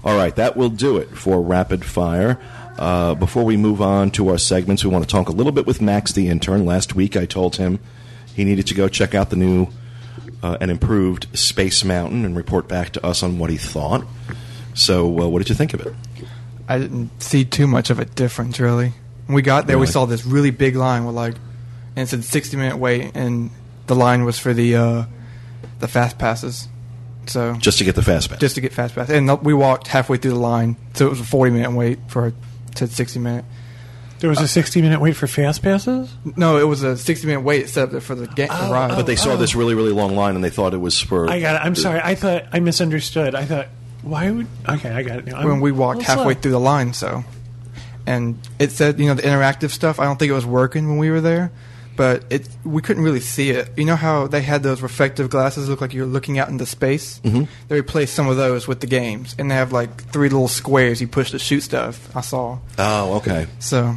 All right, that will do it for rapid fire. Uh, before we move on to our segments, we want to talk a little bit with Max, the intern. Last week, I told him he needed to go check out the new uh, and improved Space Mountain and report back to us on what he thought. So, uh, what did you think of it? I didn't see too much of a difference really. When we got there, we saw this really big line with like, and it said 60 minute wait, and the line was for the uh, the fast passes. So Just to get the fast pass. just to get fast pass, and we walked halfway through the line, so it was a 40 minute wait for a to 60 minute. There was a 60 minute wait for fast passes? No, it was a 60 minute wait set up there for the, ga- the ride. but they saw this really, really long line and they thought it was for. I got it. I'm sorry. I thought I misunderstood. I thought, why would. Okay, I got it now. I'm when we walked halfway slow. through the line. So, and it said you know the interactive stuff. I don't think it was working when we were there, but it we couldn't really see it. You know how they had those reflective glasses look like you're looking out into space. Mm-hmm. They replaced some of those with the games, and they have like three little squares you push to shoot stuff. I saw Oh, okay. so.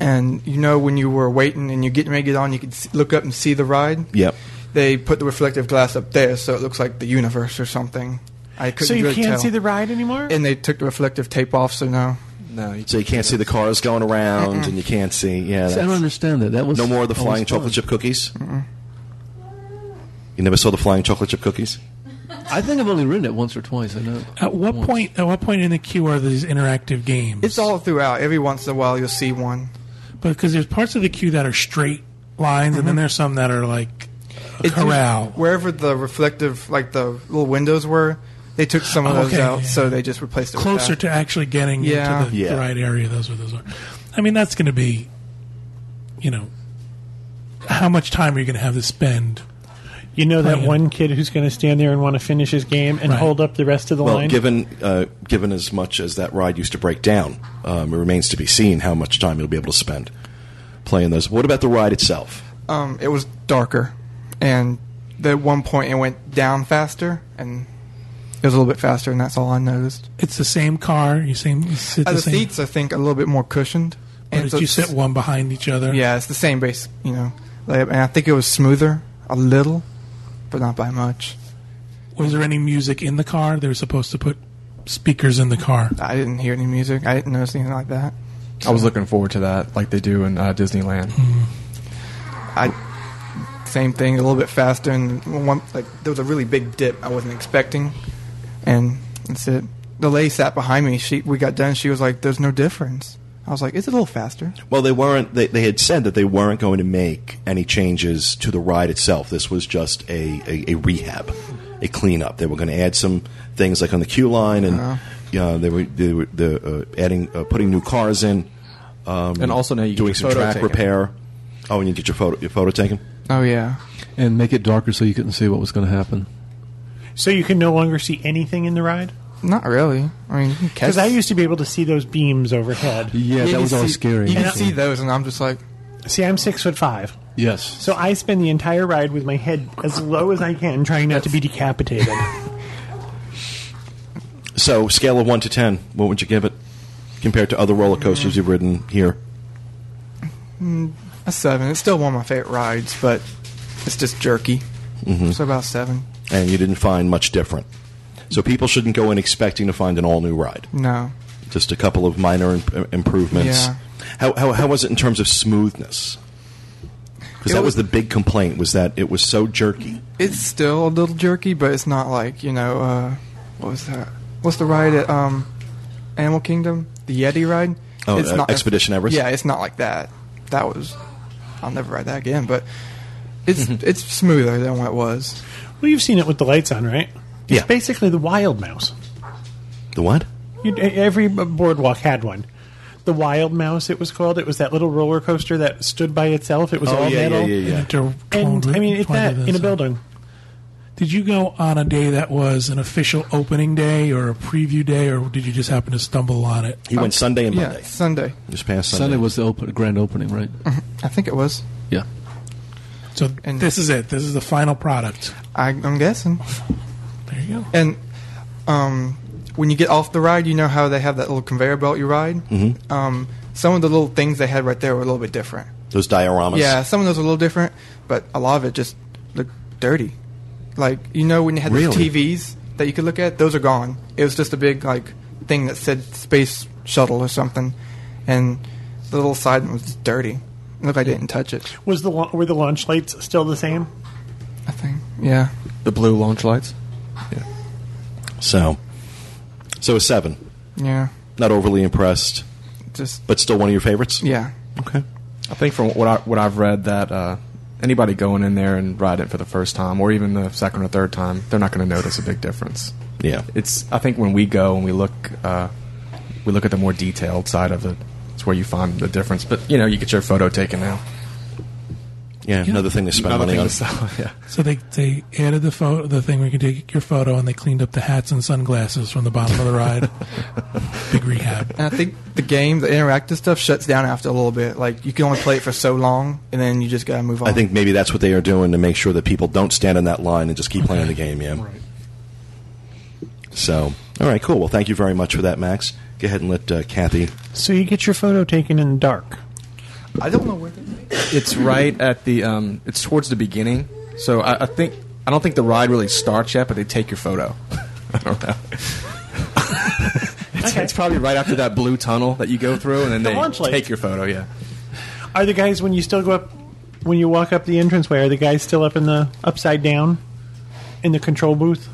And you know when you were waiting and you're getting ready to get on, you could look up and see the ride. Yep. They put the reflective glass up there, so it looks like the universe or something. I couldn't So you really can't tell. see the ride anymore. and they took the reflective tape off, so no. No, you So you can't see the cars going around, and you can't see. Yeah, See, I don't understand that. That was no more of the flying chocolate chip cookies. You never saw the flying chocolate chip cookies? I think I've only ridden it once or twice. I know. At what Once. point? At what point in the queue are these interactive games? It's all throughout. Every once in a while, you'll see one. Because there's parts of the queue that are straight lines, and then mm-hmm. there's some that are like a It's corral. just wherever the reflective, like the little windows were, they took some of Oh, those out, yeah. so they just replaced it with Closer that. to actually getting Yeah. into the, Yeah. the right area. Those are those are. I mean, that's going to be, you know, how much time are you going to have to spend? You know that one kid who's going to stand there and want to finish his game and Right. hold up the rest of the Well, line. given uh, given as much as that ride used to break down, um, it remains to be seen how much time you'll be able to spend playing those. What about the ride itself? Um, it was darker, and at one point it went down faster, and it was a little bit faster, and that's all I noticed. It's the same car. You same. You sit Uh, the the same. seats, I think, a little bit more cushioned. Or did so you sit one behind each other? Yeah, it's the same base, you know. Like, and I think it was smoother a little, but not by much. Was there any music in the car? They were supposed to put speakers in the car. I didn't hear any music. I didn't notice anything like that. I was looking forward to that, like they do in uh, Disneyland. I same thing, a little bit faster, and one like there was a really big dip I wasn't expecting, and that's it. The lady sat behind me. She we got done. She was like, "There's no difference." I was like, "It's a little faster." Well, they weren't. They, they had said that they weren't going to make any changes to the ride itself. This was just a, a, a rehab, a cleanup. They were going to add some things like on the queue line, and Uh-huh. uh, they were they were the, uh, adding uh, putting new cars in, and also now you get doing your some photo track taken. repair. Oh, and you get your photo your photo taken. Oh yeah, and make it darker so you couldn't see what was going to happen. so you can no longer see anything in the ride. Not really. I mean, you can catch- Because I used to be able to see those beams overhead. Yeah, that was can always scary. You can And see those, and I'm just like, See, I'm six foot five, Yes. so I spend the entire ride with my head as low as I can, trying not to be decapitated. So, scale of one to ten, what would you give it compared to other roller coasters you've ridden here? a seven. It's still one of my favorite rides, but it's just jerky. Mm-hmm. So about seven. And you didn't find much different. So people shouldn't go in expecting to find an all new ride. No, Just a couple of minor imp- improvements. Yeah. How, how, how was it in terms of smoothness? Because that was was- the big complaint was that it was so jerky. it's still a little jerky, but it's not like you know. Uh, what was that? What's the ride at um, Animal Kingdom? The Yeti ride. Oh, it's uh, Expedition Everest? Yeah, it's not like that. That was. I'll never ride that again. But it's it's smoother than what it was. well, you've seen it with the lights on, right? It's Yeah. basically the Wild Mouse. The what? You, every boardwalk had one. The Wild Mouse, it was called. It was that little roller coaster that stood by itself. It was Oh, all yeah, metal. yeah, yeah, yeah. And I mean, it's that in a building. Did you go on a day that was an official opening day or a preview day, or did you just happen to stumble on it? He went uh, Sunday and Yeah, Sunday. Just past Sunday. Sunday was the open, grand opening, right? Mm-hmm. I think it was. Yeah. So And- this is it. This is the final product. I, I'm guessing. There you go. And um, when you get off the ride, you know how they have that little conveyor belt you ride. Mm-hmm. Um, some of the little things they had right there were a little bit different. Those dioramas. Yeah, some of those are a little different, but a lot of it just looked dirty. Like you know when you had Really? those TVs that you could look at, those are gone. It was just a big like thing that said space shuttle or something, and the little side was just dirty. It looked like I didn't touch it. Was the were the launch lights still the same? I think. Yeah. The blue launch lights. So, so a seven. Yeah. Not overly impressed, Just. but still one of your favorites. Yeah. Okay. I think from what I what I've read that uh, anybody going in there and riding it for the first time, or even the second or third time, they're not going to notice a big difference. Yeah. It's I think when we go and we look uh, we look at the more detailed side of it, it's where you find the difference. But you know, you get your photo taken now. Yeah. Another thing to spend money on. yeah. So they they added the photo, the thing where you can take your photo, and they cleaned up the hats and sunglasses from the bottom of the ride. Big rehab. And I think the game, the interactive stuff, shuts down after a little bit. Like you can only play it for so long, and then you just gotta move on. I think maybe that's what they are doing to make sure that people don't stand in that line and just keep playing the game. Yeah. Right. So, all right, cool. Well, thank you very much for that, Max. Go ahead and let uh, Kathy. So you get your photo taken in the dark. I don't know where. They- It's right at the um, it's towards the beginning. So I, I think I don't think the ride really starts yet, but they take your photo. I don't know. it's, it's probably right after that blue tunnel that you go through, and then The they launch light. take your photo. Yeah. Are the guys when you still go up when you walk up the entranceway? Are the guys still up in the upside down in the control booth?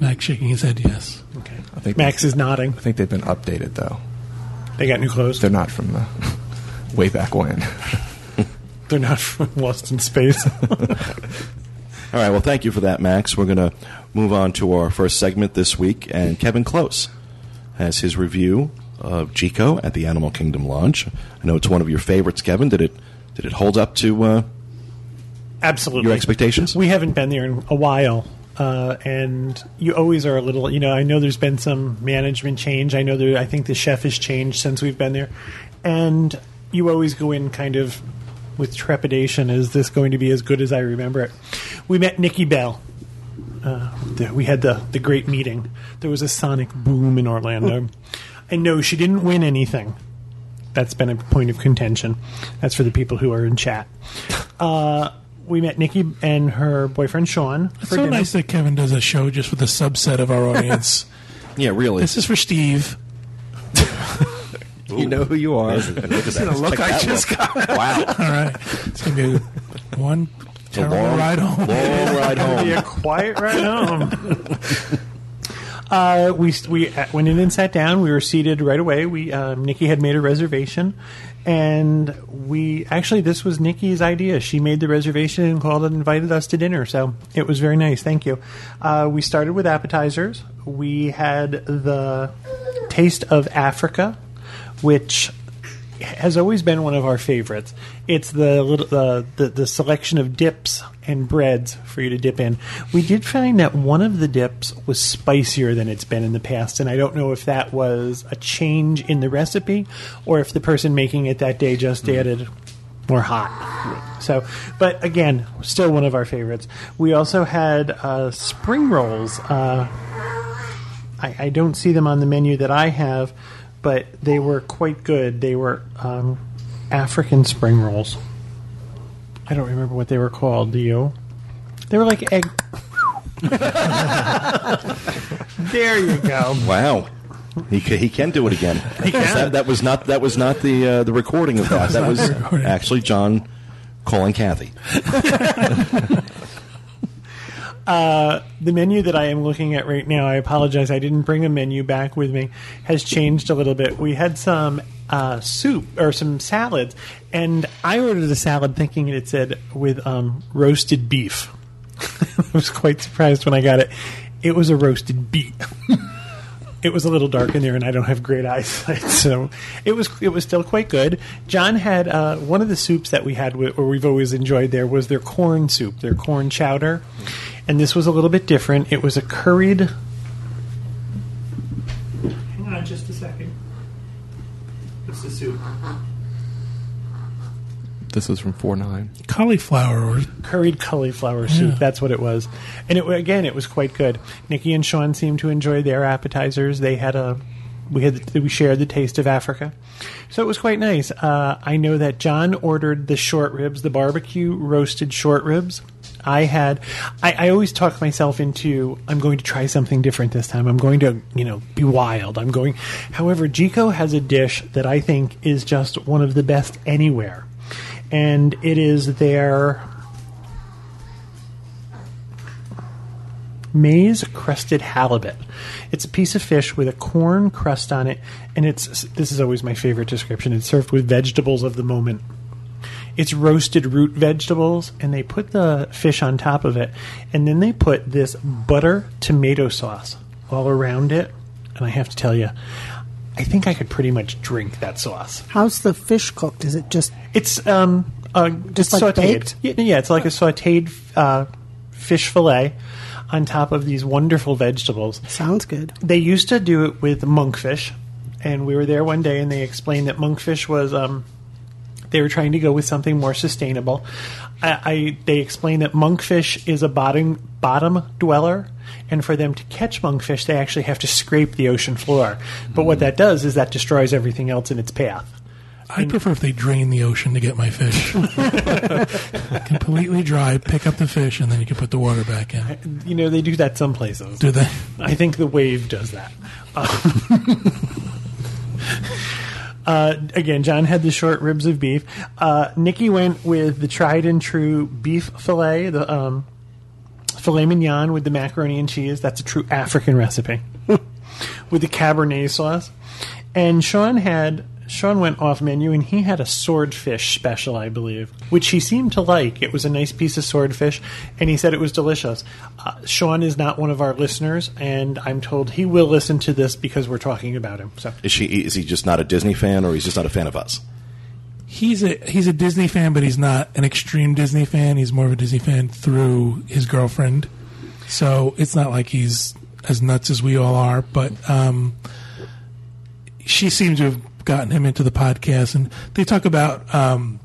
Max shaking his head yes. Okay. I think Max is nodding. I think they've been updated though. They got new clothes. They're not from the way back when. They're not from Lost in Space. All right. Well, thank you for that, Max. We're going to move on to our first segment this week, and Kevin Klose has his review of Jiko at the Animal Kingdom launch. I know it's one of your favorites, Kevin. Did it did it hold up to uh, Absolutely. your expectations? We haven't been there in a while. Uh, and you always are a little, you know. I know there's been some management change. I know there. I think the chef has changed since we've been there, and you always go in kind of with trepidation. Is this going to be as good as I remember it? We met Nikki Bell. Uh, the, we had the the great meeting. There was a sonic boom in Orlando. I know she didn't win anything. That's been a point of contention. That's for the people who are in chat. Uh, we met Nikki and her boyfriend Sean. It's so dinner. nice that Kevin does a show just with a subset of our audience. Yeah, really. this is for Steve. you know who you are. Look at that. look Check I just look. Wow. All right, it's gonna be one terrible long ride home. Long ride be a home. quiet ride home. Uh, we we uh, went in and sat down. We were seated right away. We um, Nikki had made a reservation, and we actually this was Nikki's idea. She made the reservation and called and invited us to dinner. So it was very nice. Thank you. Uh, we started with appetizers. We had the taste of Africa, which has always been one of our favorites. It's the little the, the the selection of dips and breads for you to dip in. We did find that one of the dips was spicier than it's been in the past, and I don't know if that was a change in the recipe or if the person making it that day just added more hot. So, but again, still one of our favorites. We also had uh, spring rolls. Uh, I, I don't see them on the menu that I have, but they were quite good. They were um, African spring rolls. I don't remember what they were called. Do you? They were like egg. there you go. Wow. He, ca- he can do it again. That, that was not that was not the uh, the recording of that. That was actually John calling Kathy. Uh, the menu that I am looking at right now, I apologize, I didn't bring a menu back with me, has changed a little bit. We had some uh, soup or some salads, and I ordered a salad thinking it said with um, roasted beef. I was quite surprised when I got it. It was a roasted beet. it was a little dark in there, and I don't have great eyesight, so it was it was still quite good. John had uh, one of the soups that we had, or we've always enjoyed there, was their corn soup, their corn chowder, and this was a little bit different. It was a curried. Hang on, just a second. What's the soup? This was from four nine. Cauliflower or curried cauliflower soup. Yeah. That's what it was, and it again it was quite good. Nikki and Sean seemed to enjoy their appetizers. They had a we had we shared the taste of Africa, so it was quite nice. Uh, I know that John ordered the short ribs, the barbecue roasted short ribs. I had. I, I always talk myself into. I'm going to try something different this time. I'm going to, you know, be wild. I'm going. However, Jiko has a dish that I think is just one of the best anywhere, and it is their maize crusted halibut. It's a piece of fish with a corn crust on it, and it's this is always my favorite description. It's served with vegetables of the moment. It's roasted root vegetables, and they put the fish on top of it, and then they put this butter tomato sauce all around it. And I have to tell you, I think I could pretty much drink that sauce. How's the fish cooked? Is it just It's um uh, Just like sautéed. baked? Yeah, yeah, it's like a sautéed uh, fish fillet on top of these wonderful vegetables. sounds good? They used to do it with monkfish, and we were there one day, and they explained that monkfish was um, they were trying to go with something more sustainable. I, I they explained that monkfish is a bottom bottom dweller, and for them to catch monkfish, they actually have to scrape the ocean floor. But what that does is that destroys everything else in its path. I prefer if they drain the ocean to get my fish. Completely dry, pick up the fish, and then you can put the water back in. You know, they do that some places. Do they? I think the wave does that. Uh, again, John had the short ribs of beef. Uh, Nikki went with the tried and true beef fillet, the um, filet mignon with the macaroni and cheese. That's a true African recipe with the Cabernet sauce. And Sean had Sean went off menu and he had a swordfish special, I believe, which he seemed to like. It was a nice piece of swordfish, and he said it was delicious. Uh, Sean is not one of our listeners, and I'm told he will listen to this because we're talking about him. So Is she? Is he just not a Disney fan, or he's just not a fan of us? He's a he's a Disney fan, but he's not an extreme Disney fan. He's more of a Disney fan through his girlfriend. So it's not like he's as nuts as we all are. But um, she seems to have gotten him into the podcast, and they talk about um,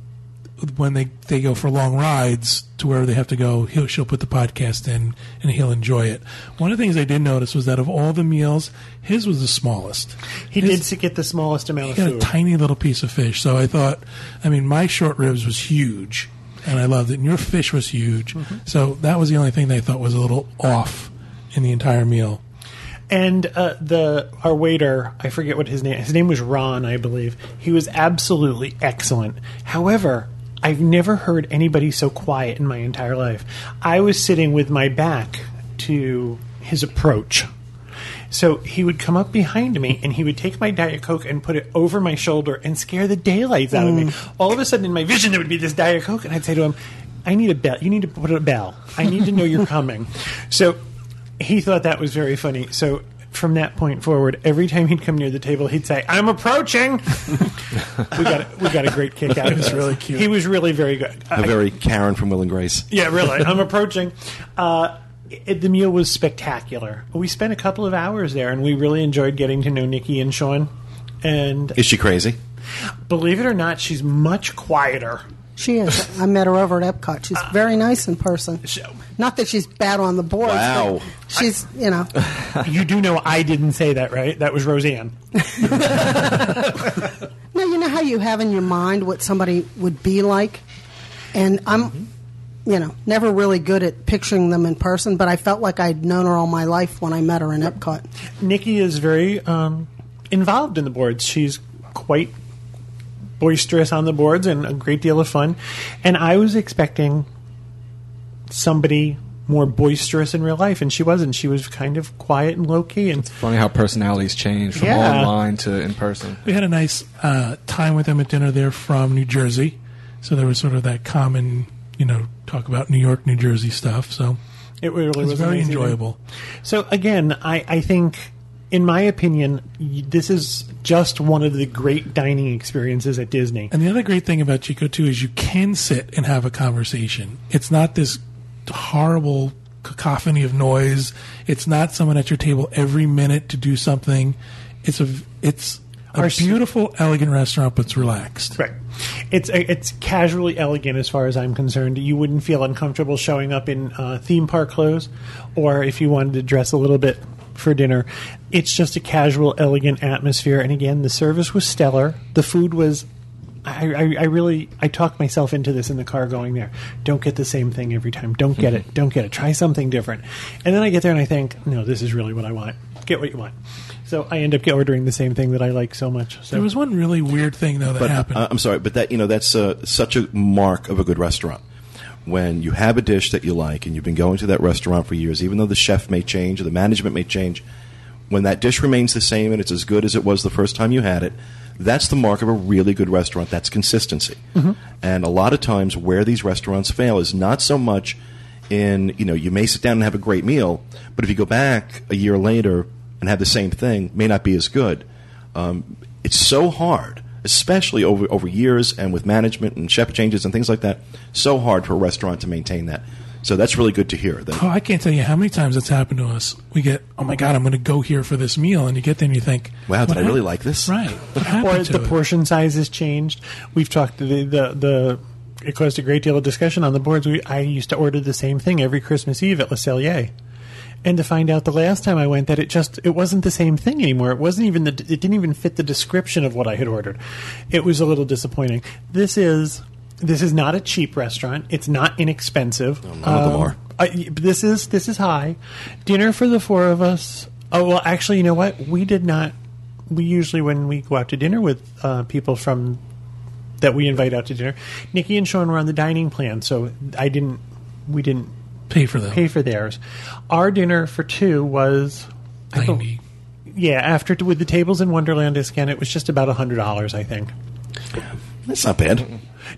when they they go for long rides to where they have to go. He'll she'll put the podcast in, and he'll enjoy it. One of the things I did notice was that of all the meals, his was the smallest. he His- did get the smallest amount he of got a tiny little piece of fish. So I thought, I mean, my short ribs was huge, and I loved it. And your fish was huge. Mm-hmm. So that was the only thing that I thought was a little off in the entire meal. And uh, the our waiter, I forget what his name. His name was Ron, I believe. He was absolutely excellent. However, I've never heard anybody so quiet in my entire life. I was sitting with my back to his approach. So he would come up behind me and he would take my Diet Coke and put it over my shoulder and scare the daylights out of me. All of a sudden, in my vision, there would be this Diet Coke, and I'd say to him, I need a bell. You need to put a bell. I need to know you're coming. So he thought that was very funny. So from that point forward, every time he'd come near the table, he'd say, "I'm approaching." we got a, we got a great kick out of it. was really cute. He was really very good. A very Karen from Will and Grace. Yeah, really. I'm approaching. Uh, it, the meal was spectacular. We spent a couple of hours there, and we really enjoyed getting to know Nikki and Sean. And Is she crazy? believe it or not, she's much quieter. She is. I met her over at Epcot. She's very nice in person. So, Not that she's bad on the boards. Wow. but She's, you know, you do know I didn't say that, right? That was Roseanne. no, you know how you have in your mind what somebody would be like, and I'm, you know, never really good at picturing them in person. But I felt like I'd known her all my life when I met her in Epcot. Nikki is very um, involved in the boards. She's quite boisterous on the boards and a great deal of fun. And I was expecting somebody more boisterous in real life, and she wasn't. She was kind of quiet and low key. And Funny how personalities change from Yeah. online to in person. We had a nice uh, time with them at dinner. They're from New Jersey, so there was sort of that common, you know, talk about New York, New Jersey stuff. So it really it was was very amazing. enjoyable. So again, I, I think, in my opinion, this is just one of the great dining experiences at Disney. And the other great thing about Jiko too is you can sit and have a conversation. It's not this horrible cacophony of noise. It's not someone at your table every minute to do something. It's a it's a Our beautiful, elegant restaurant, but it's relaxed. Right. It's it's casually elegant as far as I'm concerned. You wouldn't feel uncomfortable showing up in uh, theme park clothes, or if you wanted to dress a little bit for dinner. It's just a casual, elegant atmosphere. And again, the service was stellar. The food was. I, I, I really I talked myself into this in the car going there. Don't get the same thing every time. Don't get it. Don't get it. Try something different. And then I get there and I think, no, this is really what I want. Get what you want. So I end up ordering the same thing that I like so much. So There was one really weird thing though that But happened. uh, I'm sorry, but that you know that's uh, such a mark of a good restaurant. When you have a dish that you like and you've been going to that restaurant for years, even though the chef may change or the management may change, when that dish remains the same and it's as good as it was the first time you had it, that's the mark of a really good restaurant. That's consistency. And a lot of times where these restaurants fail is not so much in, you know, you may sit down and have a great meal, but if you go back a year later and have the same thing, may not be as good. Um, it's so hard, especially over, over years and with management and chef changes and things like that, so hard for a restaurant to maintain that. So that's really good to hear. That Oh, I can't tell you how many times that's happened to us. We get, oh my god, I'm going to go here for this meal, and you get there and you think, Wow, did what I really hap- like this? Right. What or happened to the it? portion size has changed. We've talked to the the, the it caused a great deal of discussion on the boards. We, I used to order the same thing every Christmas Eve at Le Cellier, and to find out the last time I went that it just it wasn't the same thing anymore. It wasn't even the it didn't even fit the description of what I had ordered. It was a little disappointing. This is this is not a cheap restaurant. It's not inexpensive. none of them are. I, this is this is high. Dinner for the four of us. Oh well, actually, you know what? We did not. We usually when we go out to dinner with uh, people from that we invite out to dinner, Nikki and Sean were on the dining plan, so I didn't. We didn't Pay for them. pay for theirs. Our dinner for two was I bel- 90. yeah, after with the tables in Wonderland discount, it was just about a hundred dollars, I think. That's not bad.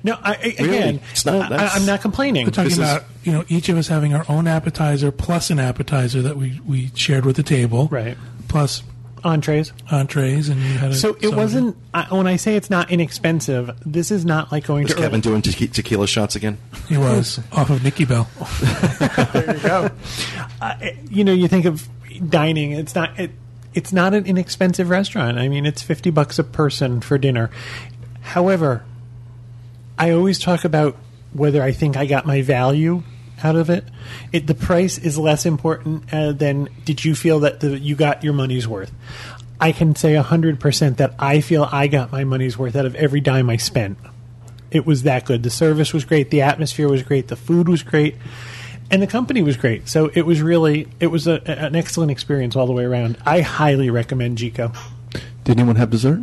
No, I, I, Really? again, It's not- I, I'm not complaining. We're talking This is- about you know each of us having our own appetizer plus an appetizer that we, we shared with the table, Right. Plus Entrees. entrees, and you had a So it soda. wasn't. I, when I say it's not inexpensive, this is not like going Was to. Kevin doing te- tequila shots again? He was off of Nikki Bell. there you go. Uh, you know, you think of dining. It's not. It, it's not an inexpensive restaurant. I mean, it's fifty bucks a person for dinner. However, I always talk about whether I think I got my value out of it. It the price is less important uh, than did you feel that the, you got your money's worth. I can say hundred percent that I feel I got my money's worth out of every dime I spent. It was that good. The service was great. The atmosphere was great. The food was great. And the company was great. So it was really, it was a, an excellent experience all the way around. I highly recommend Jiko. Did anyone have dessert?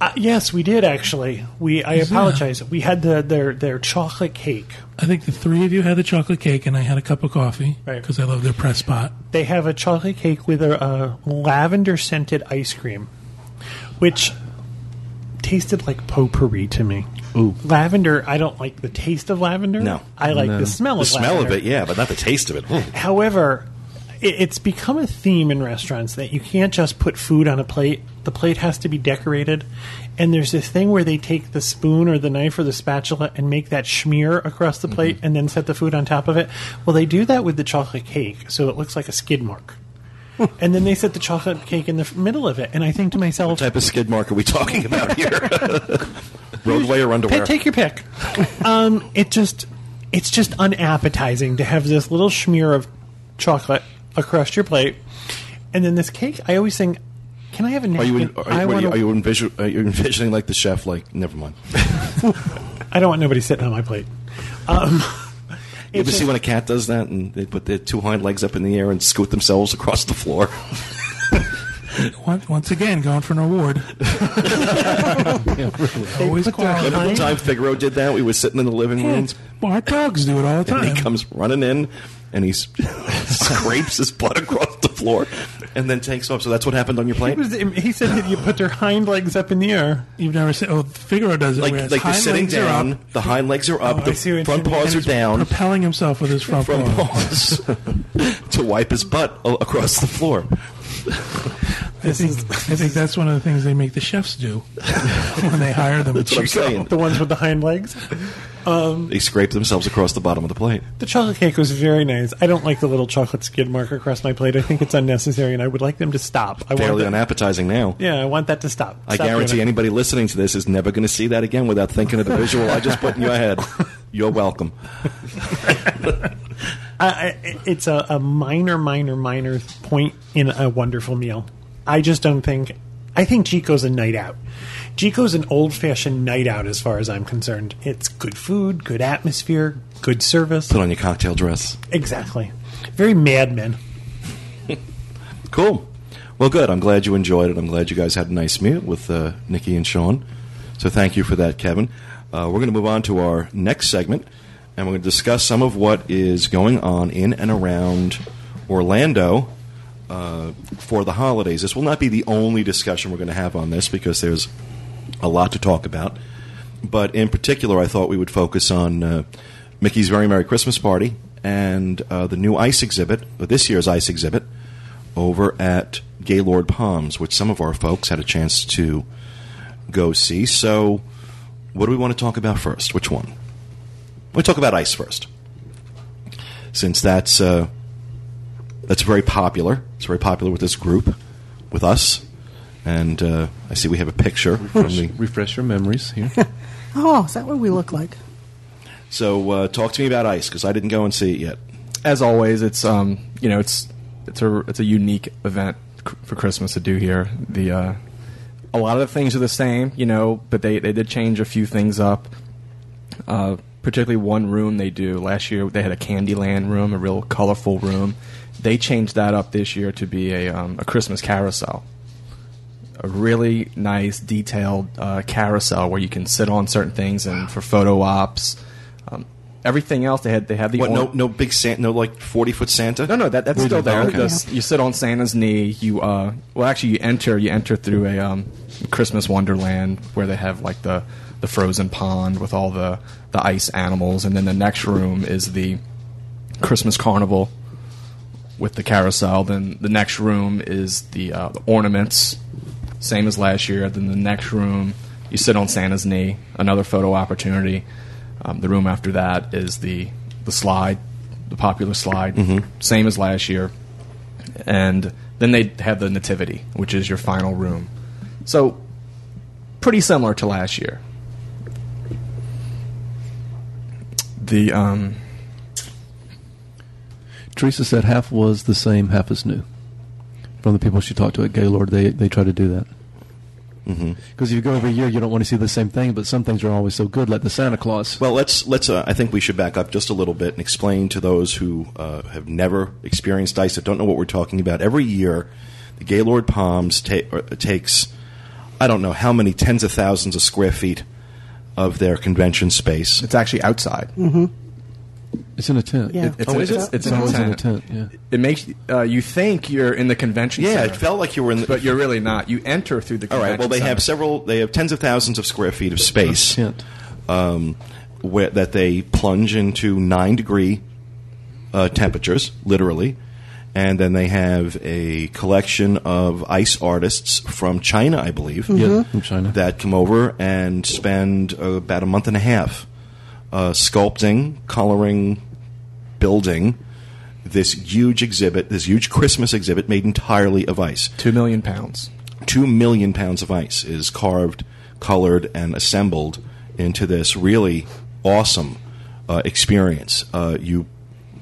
Uh, yes, we did actually. We I apologize. We had the their their chocolate cake. I think the three of you had the chocolate cake, and I had a cup of coffee Right. because I love their press pot. They have a chocolate cake with a, a lavender scented ice cream, which tasted like potpourri to me. Ooh. Lavender. I don't like the taste of lavender. No. I like No. the smell of it. The of smell lavender. of it, yeah, but not the taste of it. Hmm. However, it, it's become a theme in restaurants that you can't just put food on a plate. The plate has to be decorated. And there's this thing where they take the spoon or the knife or the spatula and make that smear across the plate and then set the food on top of it. Well, they do that with the chocolate cake, so it looks like a skid mark. and then they set the chocolate cake in the middle of it. And I think to myself, What type of skid mark are we talking about here? Roadway or underwear? Take your pick. um, it just it's just unappetizing to have this little smear of chocolate across your plate, and then this cake. I always think, can I have a Are you, napkin? are, I you, what are You're you envision, are you envisioning like the chef? Like, never mind. I don't want nobody sitting on my plate. Um, You ever it's see when a cat does that and they put their two hind legs up in the air and scoot themselves across the floor? Once, once again, going for an award. Always put their quality. Remember the time Figaro did that? We were sitting in the living room. Well, our dogs do it all the And he comes running in and he scrapes his butt across the floor and then takes off. So that's what happened on your He, plate? was, he said that you put your hind legs up in the air. You've never seen. Oh, Figaro does it. Like, like they're hind sitting legs are down, up, the hind legs are up, Oh, the front paws are down, propelling himself with his front, front paws. paws to wipe his butt across the floor. I think, I think that's one of the things they make the chefs do when they hire them. That's what I'm saying. The ones with the hind legs. Um, they scrape themselves across the bottom of the plate. The chocolate cake was very nice. I don't like the little chocolate skid mark across my plate. I think it's unnecessary, and I would like them to stop. I Fairly unappetizing now. Yeah, I want that to stop. I Stop guarantee doing it. anybody listening to this is never going to see that again without thinking of the visual I just put in your head. You're welcome. I, I, it's a, a minor, minor, minor point in a wonderful meal. I just don't think. I think Jiko's a night out. Jiko's an old fashioned night out as far as I'm concerned. It's good food, good atmosphere, good service. Put on your cocktail dress. Exactly. Very Mad Men. Cool. Well, good. I'm glad you enjoyed it. I'm glad you guys had a nice meal with uh, Nikki and Sean. So thank you for that, Kevin. Uh, we're going to move on to our next segment, and we're going to discuss some of what is going on in and around Orlando uh, for the holidays. This will not be the only discussion we're going to have on this because there's a lot to talk about. But in particular, I thought we would focus on uh, Mickey's Very Merry Christmas Party and uh, the new ice exhibit, or this year's ice exhibit, over at Gaylord Palms, which some of our folks had a chance to go see. So, what do we want to talk about first? Which one? We talk about ice first, since that's uh, that's very popular. It's very popular with this group, with us, and uh, I see we have a picture from the. Refresh your memories here. Oh, is that what we look like? So, uh, talk to me about ice because I didn't go and see it yet. as always, it's um, you know, it's it's a it's a unique event for Christmas to do here. The uh, a lot of the things are the same, you know, but they they did change a few things up. Uh, particularly one room they do last year. They had a Candyland room, a real colorful room. They changed that up this year to be a um, a Christmas carousel. A really nice, detailed uh, carousel where you can sit on certain things and for photo ops. Um, everything else they had they had the What? or- No, no big Santa, no like forty foot Santa. no, no, that, that's We still there. okay. This- you sit on Santa's knee. You, uh, well, actually, you enter. You enter through a um, Christmas Wonderland where they have like the the frozen pond with all the the ice animals, and then the next room is the Christmas Carnival with the carousel. Then the next room is the, uh, the ornaments, same as last year. Then the next room, you sit on Santa's knee, another photo opportunity. Um, the room after that is the the slide, the popular slide, same as last year. And then they have the nativity, which is your final room. So pretty similar to last year. The um, Teresa said half was the same, half is new. From the people she talked to at Gaylord, they they try to do that. Because if you go every year, you don't want to see the same thing. But some things are always so good, like the Santa Claus. Well, let's let's. Uh, I think we should back up just a little bit and explain to those who uh, have never experienced ice that don't know what we're talking about. Every year, the Gaylord Palms ta- takes I don't know how many tens of thousands of square feet of their convention space. it's actually outside. It's in a tent. Yeah. It- it's Oh, a- is it? it's- it's It's in a always in a tent. tent. Yeah. It makes uh, you think you're in the convention Yeah, center. it felt like you were in. The, but you're really not. You enter through the all convention right. Well, they have several. They have tens of thousands of square feet of space. Tent. um, where, that they plunge into nine degree uh, temperatures, literally, and then they have a collection of ice artists from China, I believe, Yeah, from China. that come over and spend uh, about a month and a half uh, sculpting, coloring, building this huge exhibit, this huge Christmas exhibit made entirely of ice two million pounds. two million pounds of ice is carved, colored, and assembled into this really awesome uh, experience. Uh, you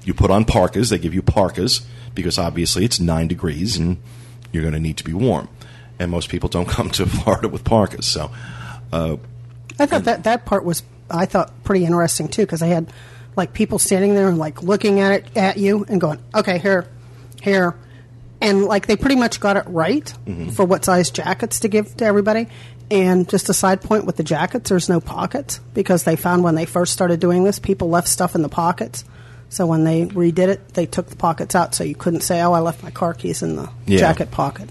you put on parkas; they give you parkas because obviously it's nine degrees and you're going to need to be warm. And most people don't come to Florida with parkas, so uh, I thought that that part was I thought pretty interesting too because they had like people standing there and like looking at it at you and going, okay, here, here, and like they pretty much got it right for what size jackets to give to everybody. And just a side point with the jackets, there's no pockets because they found when they first started doing this, people left stuff in the pockets. So when they redid it, they took the pockets out, so you couldn't say, "Oh, I left my car keys in the Yeah. jacket pocket."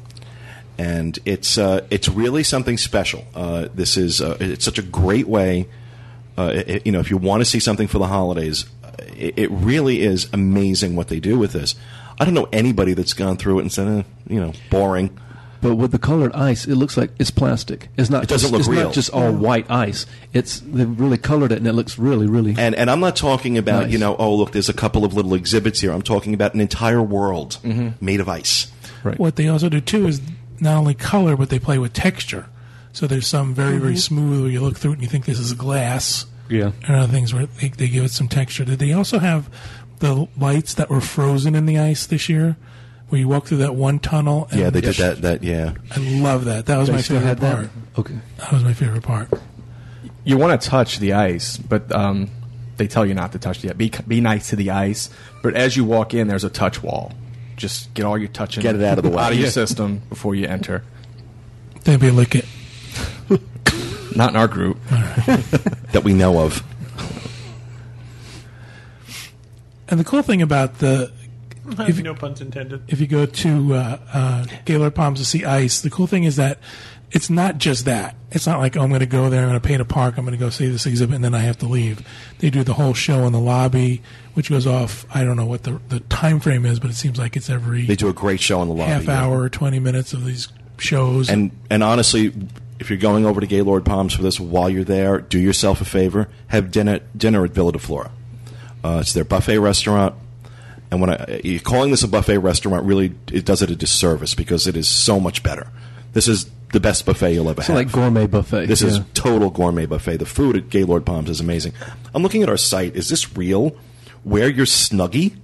and it's uh, it's really something special. Uh, this is uh, it's such a great way. Uh, i you know, if you want to see something for the holidays, uh, it, it really is amazing what they do with this. I don't know anybody that's gone through it and said, eh, you know, boring. But with the colored ice, it looks like it's plastic. It's not. It doesn't just, look it's real. not just all white ice. It's they've really colored it, and it looks really, really. And and I'm not talking about Nice. you know, oh look, there's a couple of little exhibits here. I'm talking about an entire world made of ice. right. What they also do too is not only color, but they play with texture. So there's some very very smooth where you look through it and you think this is glass. Yeah. And other things where they, they give it some texture. Did they also have the lights that were frozen in the ice this year? Where you walk through that one tunnel. And Yeah, they did that. That yeah. I love that. That was They my still favorite had that? part. Okay. That was my favorite part. You want to touch the ice, but um, they tell you not to touch the Be be nice to the ice. But as you walk in, there's a touch wall. Just get all your touching Get it out of the way. out of your system before you enter. They'd be lick it. Not in our group. That we know of. And the cool thing about the If you- no puns intended. if you go to uh, uh, Gaylord Palms to see ice, the cool thing is that it's not just that. It's not like, oh, I'm going to go there, I'm going to paint a park, I'm going to go see this exhibit, and then I have to leave. They do the whole show in the lobby, which goes off. I don't know what the the time frame is, but it seems like it's every They do a great show in the lobby. half yeah. hour, 20 minutes of these shows. And and honestly, if you're going over to Gaylord Palms for this, while you're there, do yourself a favor: have dinner dinner at Villa de Flora. Uh, it's their buffet restaurant, and when I, you're calling this a buffet restaurant, really it does it a disservice because it is so much better. This is the best buffet you'll ever So have. like gourmet buffet. This is total gourmet buffet. The food at Gaylord Palms is amazing. I'm looking at our site. Is this real? Wear your snuggie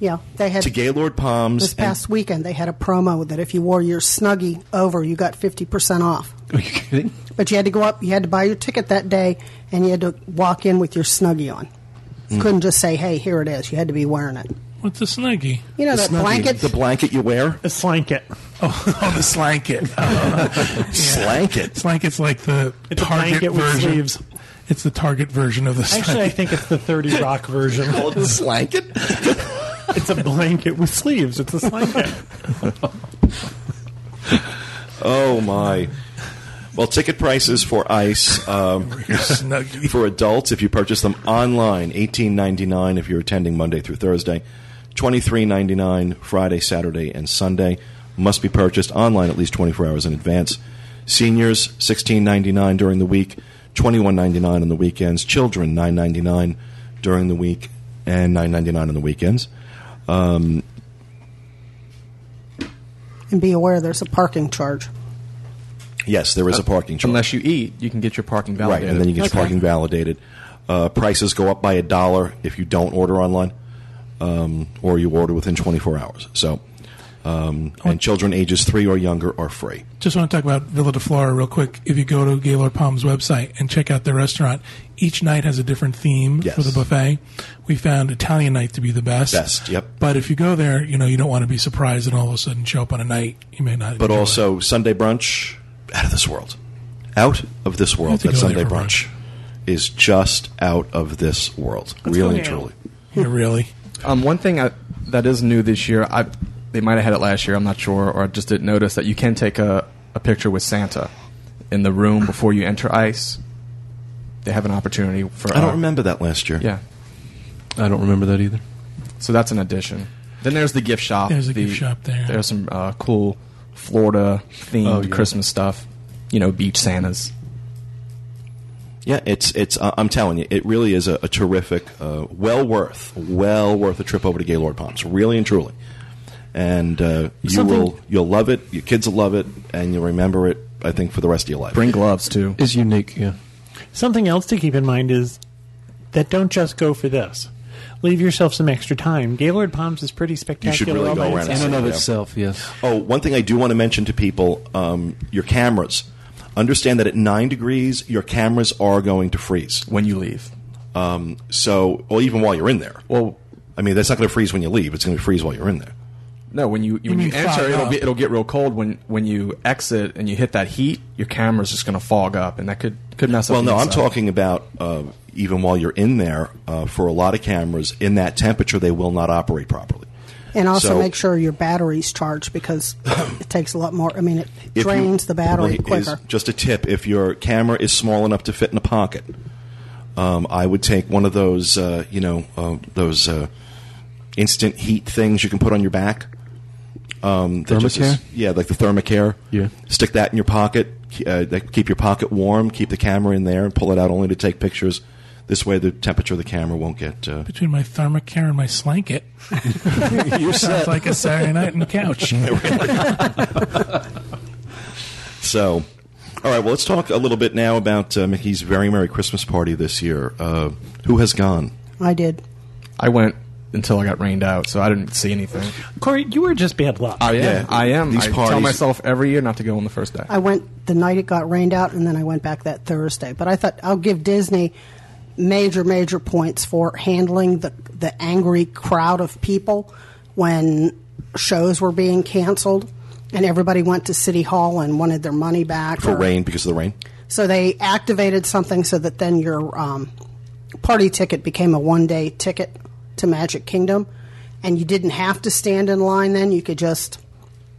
Yeah, they had to Gaylord Palms. this and- past weekend. They had a promo that if you wore your snuggie over, you got fifty percent off. Are you kidding? But you had to go up. You had to buy your ticket that day, and you had to walk in with your snuggie on. You Hmm. couldn't just say, "Hey, here it is." You had to be wearing it. What's a snuggie? You know the that snuggie, blanket. the blanket you wear, A slanket. Oh, oh the slanket. Slanket. Slanket's like the It's a target blanket with version. sleeves. It's the target version of the Actually, I think it's the 30 Rock version. Call it the slanket. It's a blanket with sleeves. It's a slanket. Oh my. Well, ticket prices for Ice um, for adults if you purchase them online, eighteen ninety nine if you're attending Monday through Thursday, twenty three ninety nine Friday, Saturday, and Sunday. Must be purchased online at least twenty four hours in advance. Seniors sixteen ninety nine during the week, twenty one ninety nine on the weekends. Children nine ninety nine during the week and nine ninety nine on the weekends. Um, and be aware, there's a parking charge. yes, there is a parking charge. Unless you eat, you can get your parking validated. Right, and then you get Okay. your parking validated. Uh, prices go up by a dollar if you don't order online, um, or you order within 24 hours. So, um, and children ages three or younger are free. Just want to talk about Villa de Flora real quick. If you go to Gaylord Palms website and check out their restaurant, each night has a different theme Yes. for the buffet. We found Italian night to be the best. Best, yep. But if you go there, you know you don't want to be surprised and all of a sudden show up on a night you may not. But enjoy. also Sunday brunch, out of this world, out of this world. have That Sunday there for brunch is just out of this world, Let's really and truly. yeah, really. Um, one thing I, that is new this year, I, they might have had it last year. I'm not sure, or I just didn't notice that you can take a, a picture with Santa in the room before you enter ice. They have an opportunity for. I don't uh, remember that last year. Yeah, I don't remember that either. so that's an addition. Then there's the gift shop. There's a The- gift shop there. There's some uh, cool Florida themed Oh, yeah. Christmas stuff. You know, beach Santas. Yeah, it's it's. Uh, I'm telling you, it really is a, a terrific, uh, well worth, well worth a trip over to Gaylord Palms, really and truly. And uh, you Something- will, you'll love it. Your kids will love it, and you'll remember it. I think for the rest of your life. Bring gloves too. It's unique, yeah. Something else to keep in mind is that don't just go for this. Leave yourself some extra time. Gaylord Palms is pretty spectacular. really all go by around itself. In and of Yeah. itself, yes. Oh, one thing I do want to mention to people: um, your cameras. Understand that at nine degrees, your cameras are going to freeze. when you leave. Um, so, well, even while you're in there. Well, I mean, that's not going to freeze when you leave. It's going to freeze while you're in there. No, when you, when you enter, it'll up. be, it'll get real cold. When when you exit and you hit that heat, your camera's just going to fog up, and that could could mess up. Well, the no, I'm talking about uh, even while you're in there. Uh, for a lot of cameras, in that temperature, they will not operate properly. And also So- make sure your battery's charged because it takes a lot more. I mean, it If you- drains the battery well, is- quicker. just a tip: if your camera is small enough to fit in a pocket, um, I would take one of those, uh, you know, uh, those uh, instant heat things you can put on your back. Um, that just is- Thermacare? yeah, like the Thermacare. Yeah. Stick that in your pocket. ke- Uh, that- keep your pocket warm. Keep the camera in there, and pull it out only to take pictures. This way, the temperature of the camera won't get. Uh, Between my Thermacare and my Slanket, you sounds like a Saturday night on the couch. So, all right. Well, let's talk a little bit now about uh, Mickey's very merry Christmas party this year. Uh, who has gone? I did. I went until I got rained out, so I didn't see anything. Corey, you were just bad luck. I am. Yeah, I am. these I tell myself every year not to go on the first day. I went the night it got rained out, and then I went back that Thursday. But I thought I'll give Disney major, major points for handling the the angry crowd of people when shows were being canceled, and everybody went to City Hall and wanted their money back For or- rain because of the rain. So they activated something so that then your um, party ticket became a one day ticket to Magic Kingdom, and you didn't have to stand in line. Then you could just,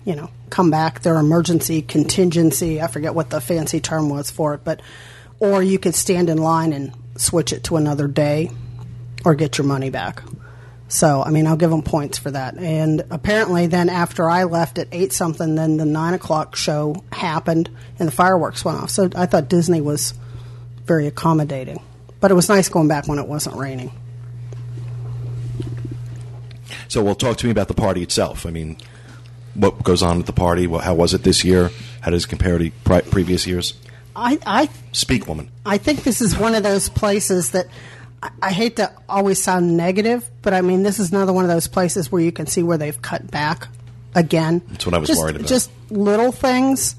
you know, come back. Their emergency contingency. I forget what the fancy term was for it, but or you could stand in line and switch it to another day, or get your money back. So, I mean, I'll give them points for that. And apparently, then after I left at eight something, then the nine o'clock show happened and the fireworks went off. So I thought Disney was very accommodating. But it was nice going back when it wasn't raining. So, well, talk to me about the party itself. I mean, what goes on at the party? How was it this year? How does it compare to pri- previous years? I, I Speak, woman. I think this is one of those places that I, I hate to always sound negative, but I mean, this is another one of those places where you can see where they've cut back again. That's what I was just, worried about. Just little things,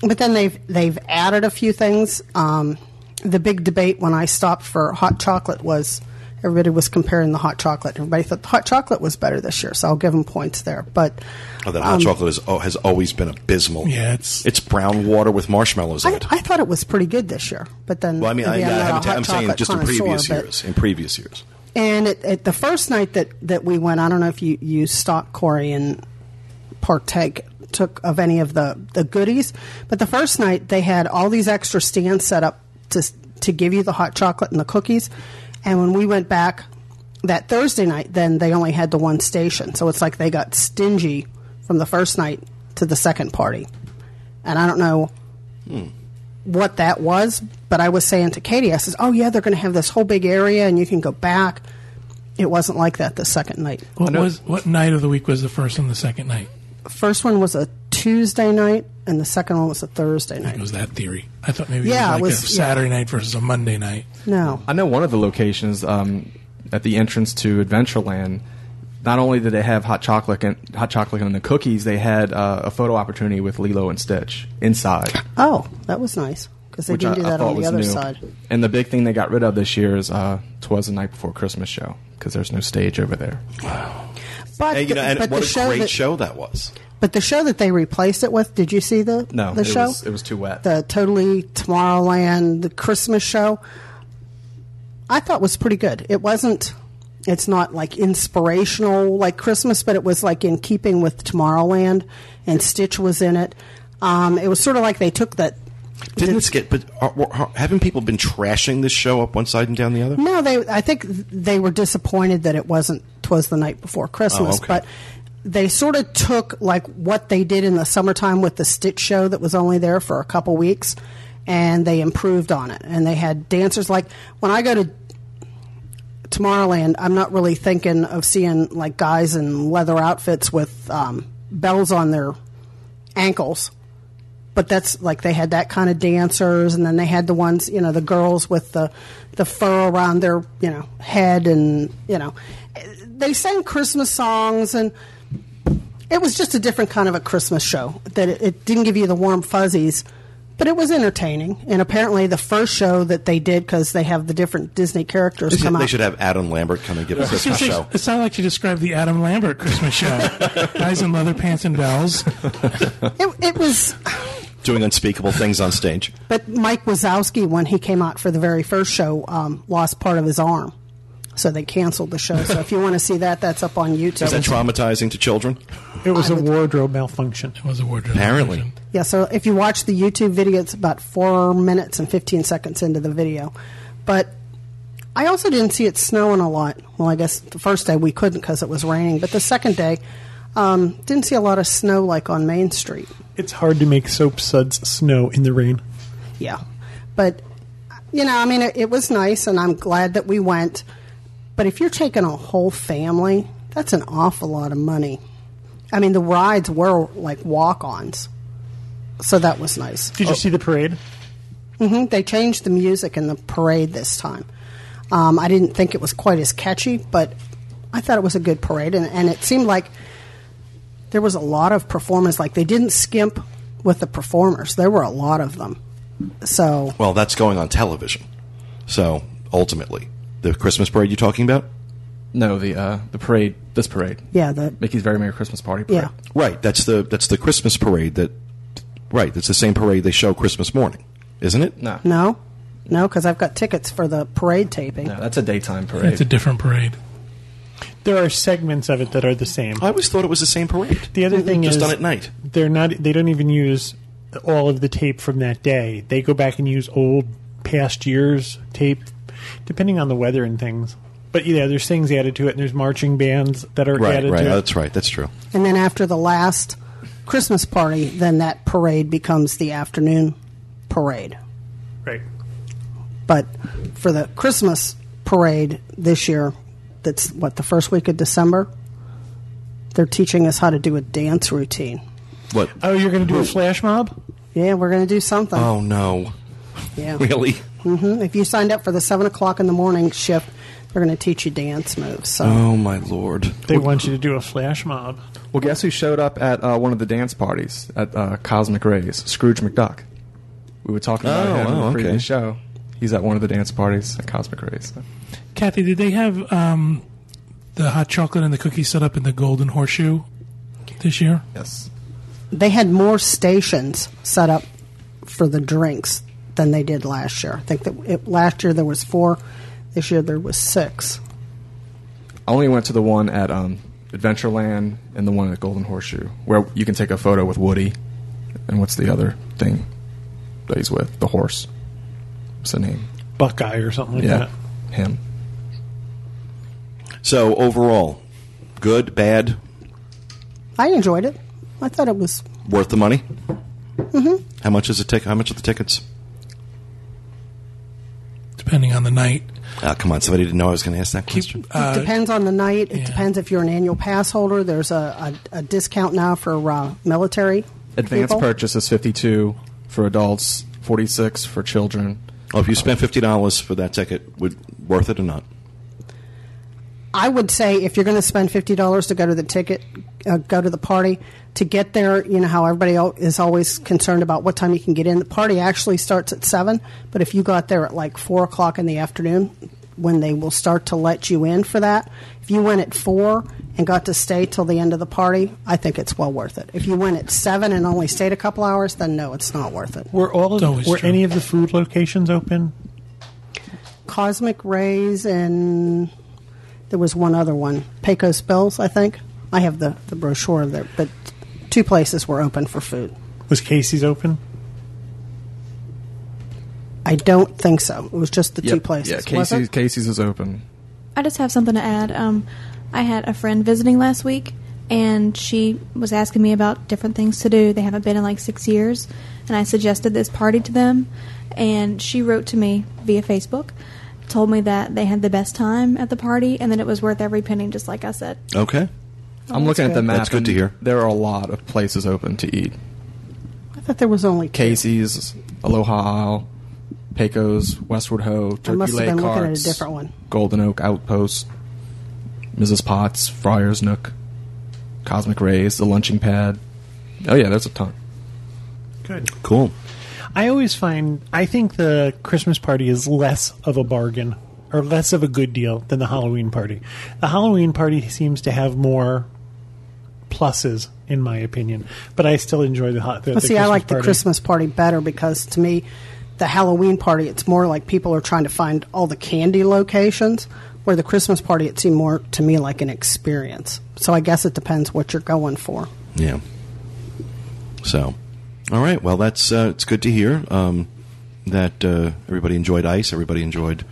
but then they've they've added a few things. Um, the big debate when I stopped for hot chocolate was everybody was comparing the hot chocolate. Everybody thought the hot chocolate was better this year, so I'll give them points there. But Oh, that hot um, chocolate is, oh, has always been abysmal. Yeah, it's- it's brown water with marshmallows in it. I thought it was pretty good this year. But then, well, I mean, I, maybe yeah, I I'm, not a haven't- hot I'm saying just in connoisseur, previous but- years. In previous years. And at, at the first night that, that we went, I don't know if you, you stopped Corey and partake took of any of the, the goodies, but the first night they had all these extra stands set up to to give you the hot chocolate and the cookies. And when we went back that Thursday night, then they only had the one station, so it's like they got stingy from the first night to the second party. And I don't know what that was, but I was saying to Katie, I says, "Oh yeah, they're going to have this whole big area, and you can go back." It wasn't like that the second night. What was what night of the week was the first and the second night? First one was a Tuesday night, and the second one was a Thursday night. It was that theory. I thought maybe Yeah, it it was like was- a Saturday night versus a Monday night. No, I know one of the locations um, at the entrance to Adventureland. Not only did they have hot chocolate and hot chocolate and the cookies, they had uh, a photo opportunity with Lilo and Stitch inside, oh, that was nice because they which didn't I, do that thought on the was other new. side. And the big thing they got rid of this year is uh, "Twas the Night Before Christmas" show because there's no stage over there. But And, you know, the, and but what the a show great that, show that was. But the show that they replaced it with, did you see the No, the it show? was it was too wet. the totally Tomorrowland, the Christmas show, I thought was pretty good. It wasn't. It's not like inspirational like Christmas, but it was like in keeping with Tomorrowland, and Stitch was in it. Um, it was sort of like they took that. Didn't it get? But are, are, haven't people been trashing this show up one side and down the other? No, they. I think they were disappointed that it wasn't. Twas the night before Christmas, Oh, okay. but they sort of took like what they did in the summertime with the Stitch show that was only there for a couple weeks, and they improved on it. And they had dancers like when I go to Tomorrowland, I'm not really thinking of seeing like guys in leather outfits with um, bells on their ankles but that's like they had that kind of dancers and then they had the ones you know the girls with the the fur around their you know head and you know they sang christmas songs and it was just a different kind of a christmas show that it, it didn't give you the warm fuzzies but it was entertaining and apparently the first show that they did because they have the different disney characters They should, come they should have Adam Lambert come and give us a Christmas show. It sounded like you described the Adam Lambert Christmas show. Guys in leather pants and bells. it, it was Doing unspeakable things on stage. But Mike Wazowski, when he came out for the very first show, um, lost part of his arm. So they canceled the show. So if you want to see that, that's up on YouTube. Is that traumatizing to children? It was I a would- wardrobe malfunction. It was a wardrobe. Apparently. malfunction. yeah, so if you watch the YouTube video, it's about four minutes and 15 seconds into the video. But I also didn't see it snowing a lot. Well, I guess the first day we couldn't because it was raining. But the second day, um, didn't see a lot of snow like on Main Street. It's hard to make soap suds snow in the rain. Yeah. But, you know, I mean, it, it was nice, and I'm glad that we went. But if you're taking a whole family, that's an awful lot of money. I mean, the rides were like walk ons. So that was nice. Did you see the parade? Mm-hmm. They changed the music in the parade this time. Um, I didn't think it was quite as catchy, but I thought it was a good parade, and, and it seemed like there was a lot of performers. Like they didn't skimp with the performers; there were a lot of them. So Well, that's going on television. So ultimately, the Christmas parade you're talking about? No, the uh, the parade, this parade, yeah, the Mickey's Very Merry Christmas Party parade. yeah, Right. That's the that's the Christmas parade that. Right. That's the same parade they show Christmas morning, isn't it? No, no, no, because I've got tickets for the parade taping. no, that's a daytime parade. It's a different parade. There are segments of it that are the same. I always thought it was the same parade. The other thing just is done at night. They're not. They don't even use all of the tape from that day. They go back and use old past years tape, depending on the weather and things. But yeah, there's things added to it, and there's marching bands that are Right. added Right. to it. Oh, that's right. That's true. And then after the last Christmas party, then that parade becomes the afternoon parade. Right. But for the Christmas parade this year, that's what the first week of December. They're teaching us how to do a dance routine. What? Oh, you're going to do a flash mob? Yeah, we're going to do something. Oh no! yeah. Really? hmm If you signed up for the seven o'clock in the morning shift, they're going to teach you dance moves. So Oh my lord! They want you to do a flash mob. Well, guess who showed up at uh, one of the dance parties at uh, Cosmic Rays? Scrooge McDuck. We were talking about Oh, him in oh, the okay. show. He's at one of the dance parties at Cosmic Rays. So. Kathy, did they have um, the hot chocolate and the cookies set up in the Golden Horseshoe this year? Yes. they had more stations set up for the drinks than they did last year. I think that it, last year there was four. This year there was six. I only went to the one at um, Adventureland and the one at Golden Horseshoe, where you can take a photo with Woody. And what's the other thing that he's with? The horse. What's the name? Buckeye or something like yeah, that. him. So overall, good, bad, I enjoyed it. I thought it was worth the money. Mm-hmm. How much is the ticket? How much are the tickets? Depending on the night. Ah, come on, somebody didn't know I was going to ask that Keep, question. uh, depends on the night. It yeah. depends if you're an annual pass holder. There's a, a, a discount now for uh, military. Advanced people. purchase is 52 for adults, 46 for children. Oh, if you spent fifty dollars for that ticket, would worth it or not? I would say if you're going to spend fifty dollars to go to the ticket, uh, go to the party, to get there, you know how everybody is always concerned about what time you can get in. The party actually starts at seven, but if you got there at like four o'clock in the afternoon, when they will start to let you in for that, if you went at four and got to stay till the end of the party, I think it's well worth it. If you went at seven and only stayed a couple hours, then no, it's not worth it. Were all It's of, always were true. any of the food locations open? Cosmic Rays and there was one other one, Pecos Bills, I think. I have the, the brochure there, but two places were open for food. Was Casey's open? I don't think so. It was just the two places. Yeah, Casey's. Casey's is open. I just have something to add. Um, I had a friend visiting last week, and she was asking me about different things to do. They haven't been in like six years, and I suggested this party to them. And she wrote to me via Facebook, told me that they had the best time at the party, and that it was worth every penny, just like I said. Okay. I'm looking at the map. That's good and to hear. There are a lot of places open to eat. I thought there was only two. Casey's, Aloha Isle, Pecos, Westward Ho, I Turkey must have Lake been looking at a different one. Golden Oak Outpost, Mrs. Potts, Friar's Nook, Cosmic Rays, the Lunching Pad. Oh yeah, there's a ton. Good. Cool. I always find I think the Christmas party is less of a bargain or less of a good deal than the Halloween party. The Halloween party seems to have more pluses, in my opinion, but I still enjoy the, hot. the, Well, the see, I like the. Christmas party better because to me, the Halloween party, it's more like people are trying to find all the candy locations. Where the Christmas party, it seemed more to me like an experience. So I guess it depends what you're going for. Yeah. So, all right. Well, that's uh, it's good to hear um, that uh, everybody enjoyed ice. Everybody enjoyed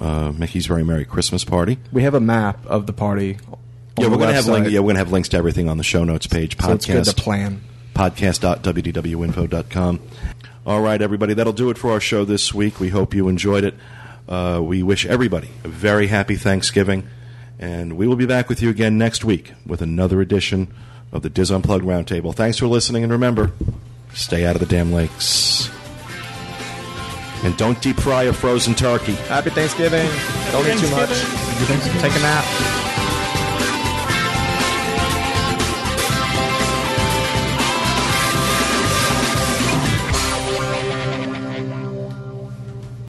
uh, Mickey's Very Merry Christmas Party. We have a map of the party. on Yeah, we're gonna have link, yeah we're gonna have links to everything on the show notes page. so it's good to Podcast plan. podcast.wdwinfo.com. All right, everybody, that'll do it for our show this week. We hope you enjoyed it. Uh, we wish everybody a very happy Thanksgiving, and we will be back with you again next week with another edition of the DIS Unplugged Roundtable. Thanks for listening, and remember, stay out of the damn lakes. And don't deep fry a frozen turkey. Happy Thanksgiving. Don't eat too much. Take a nap.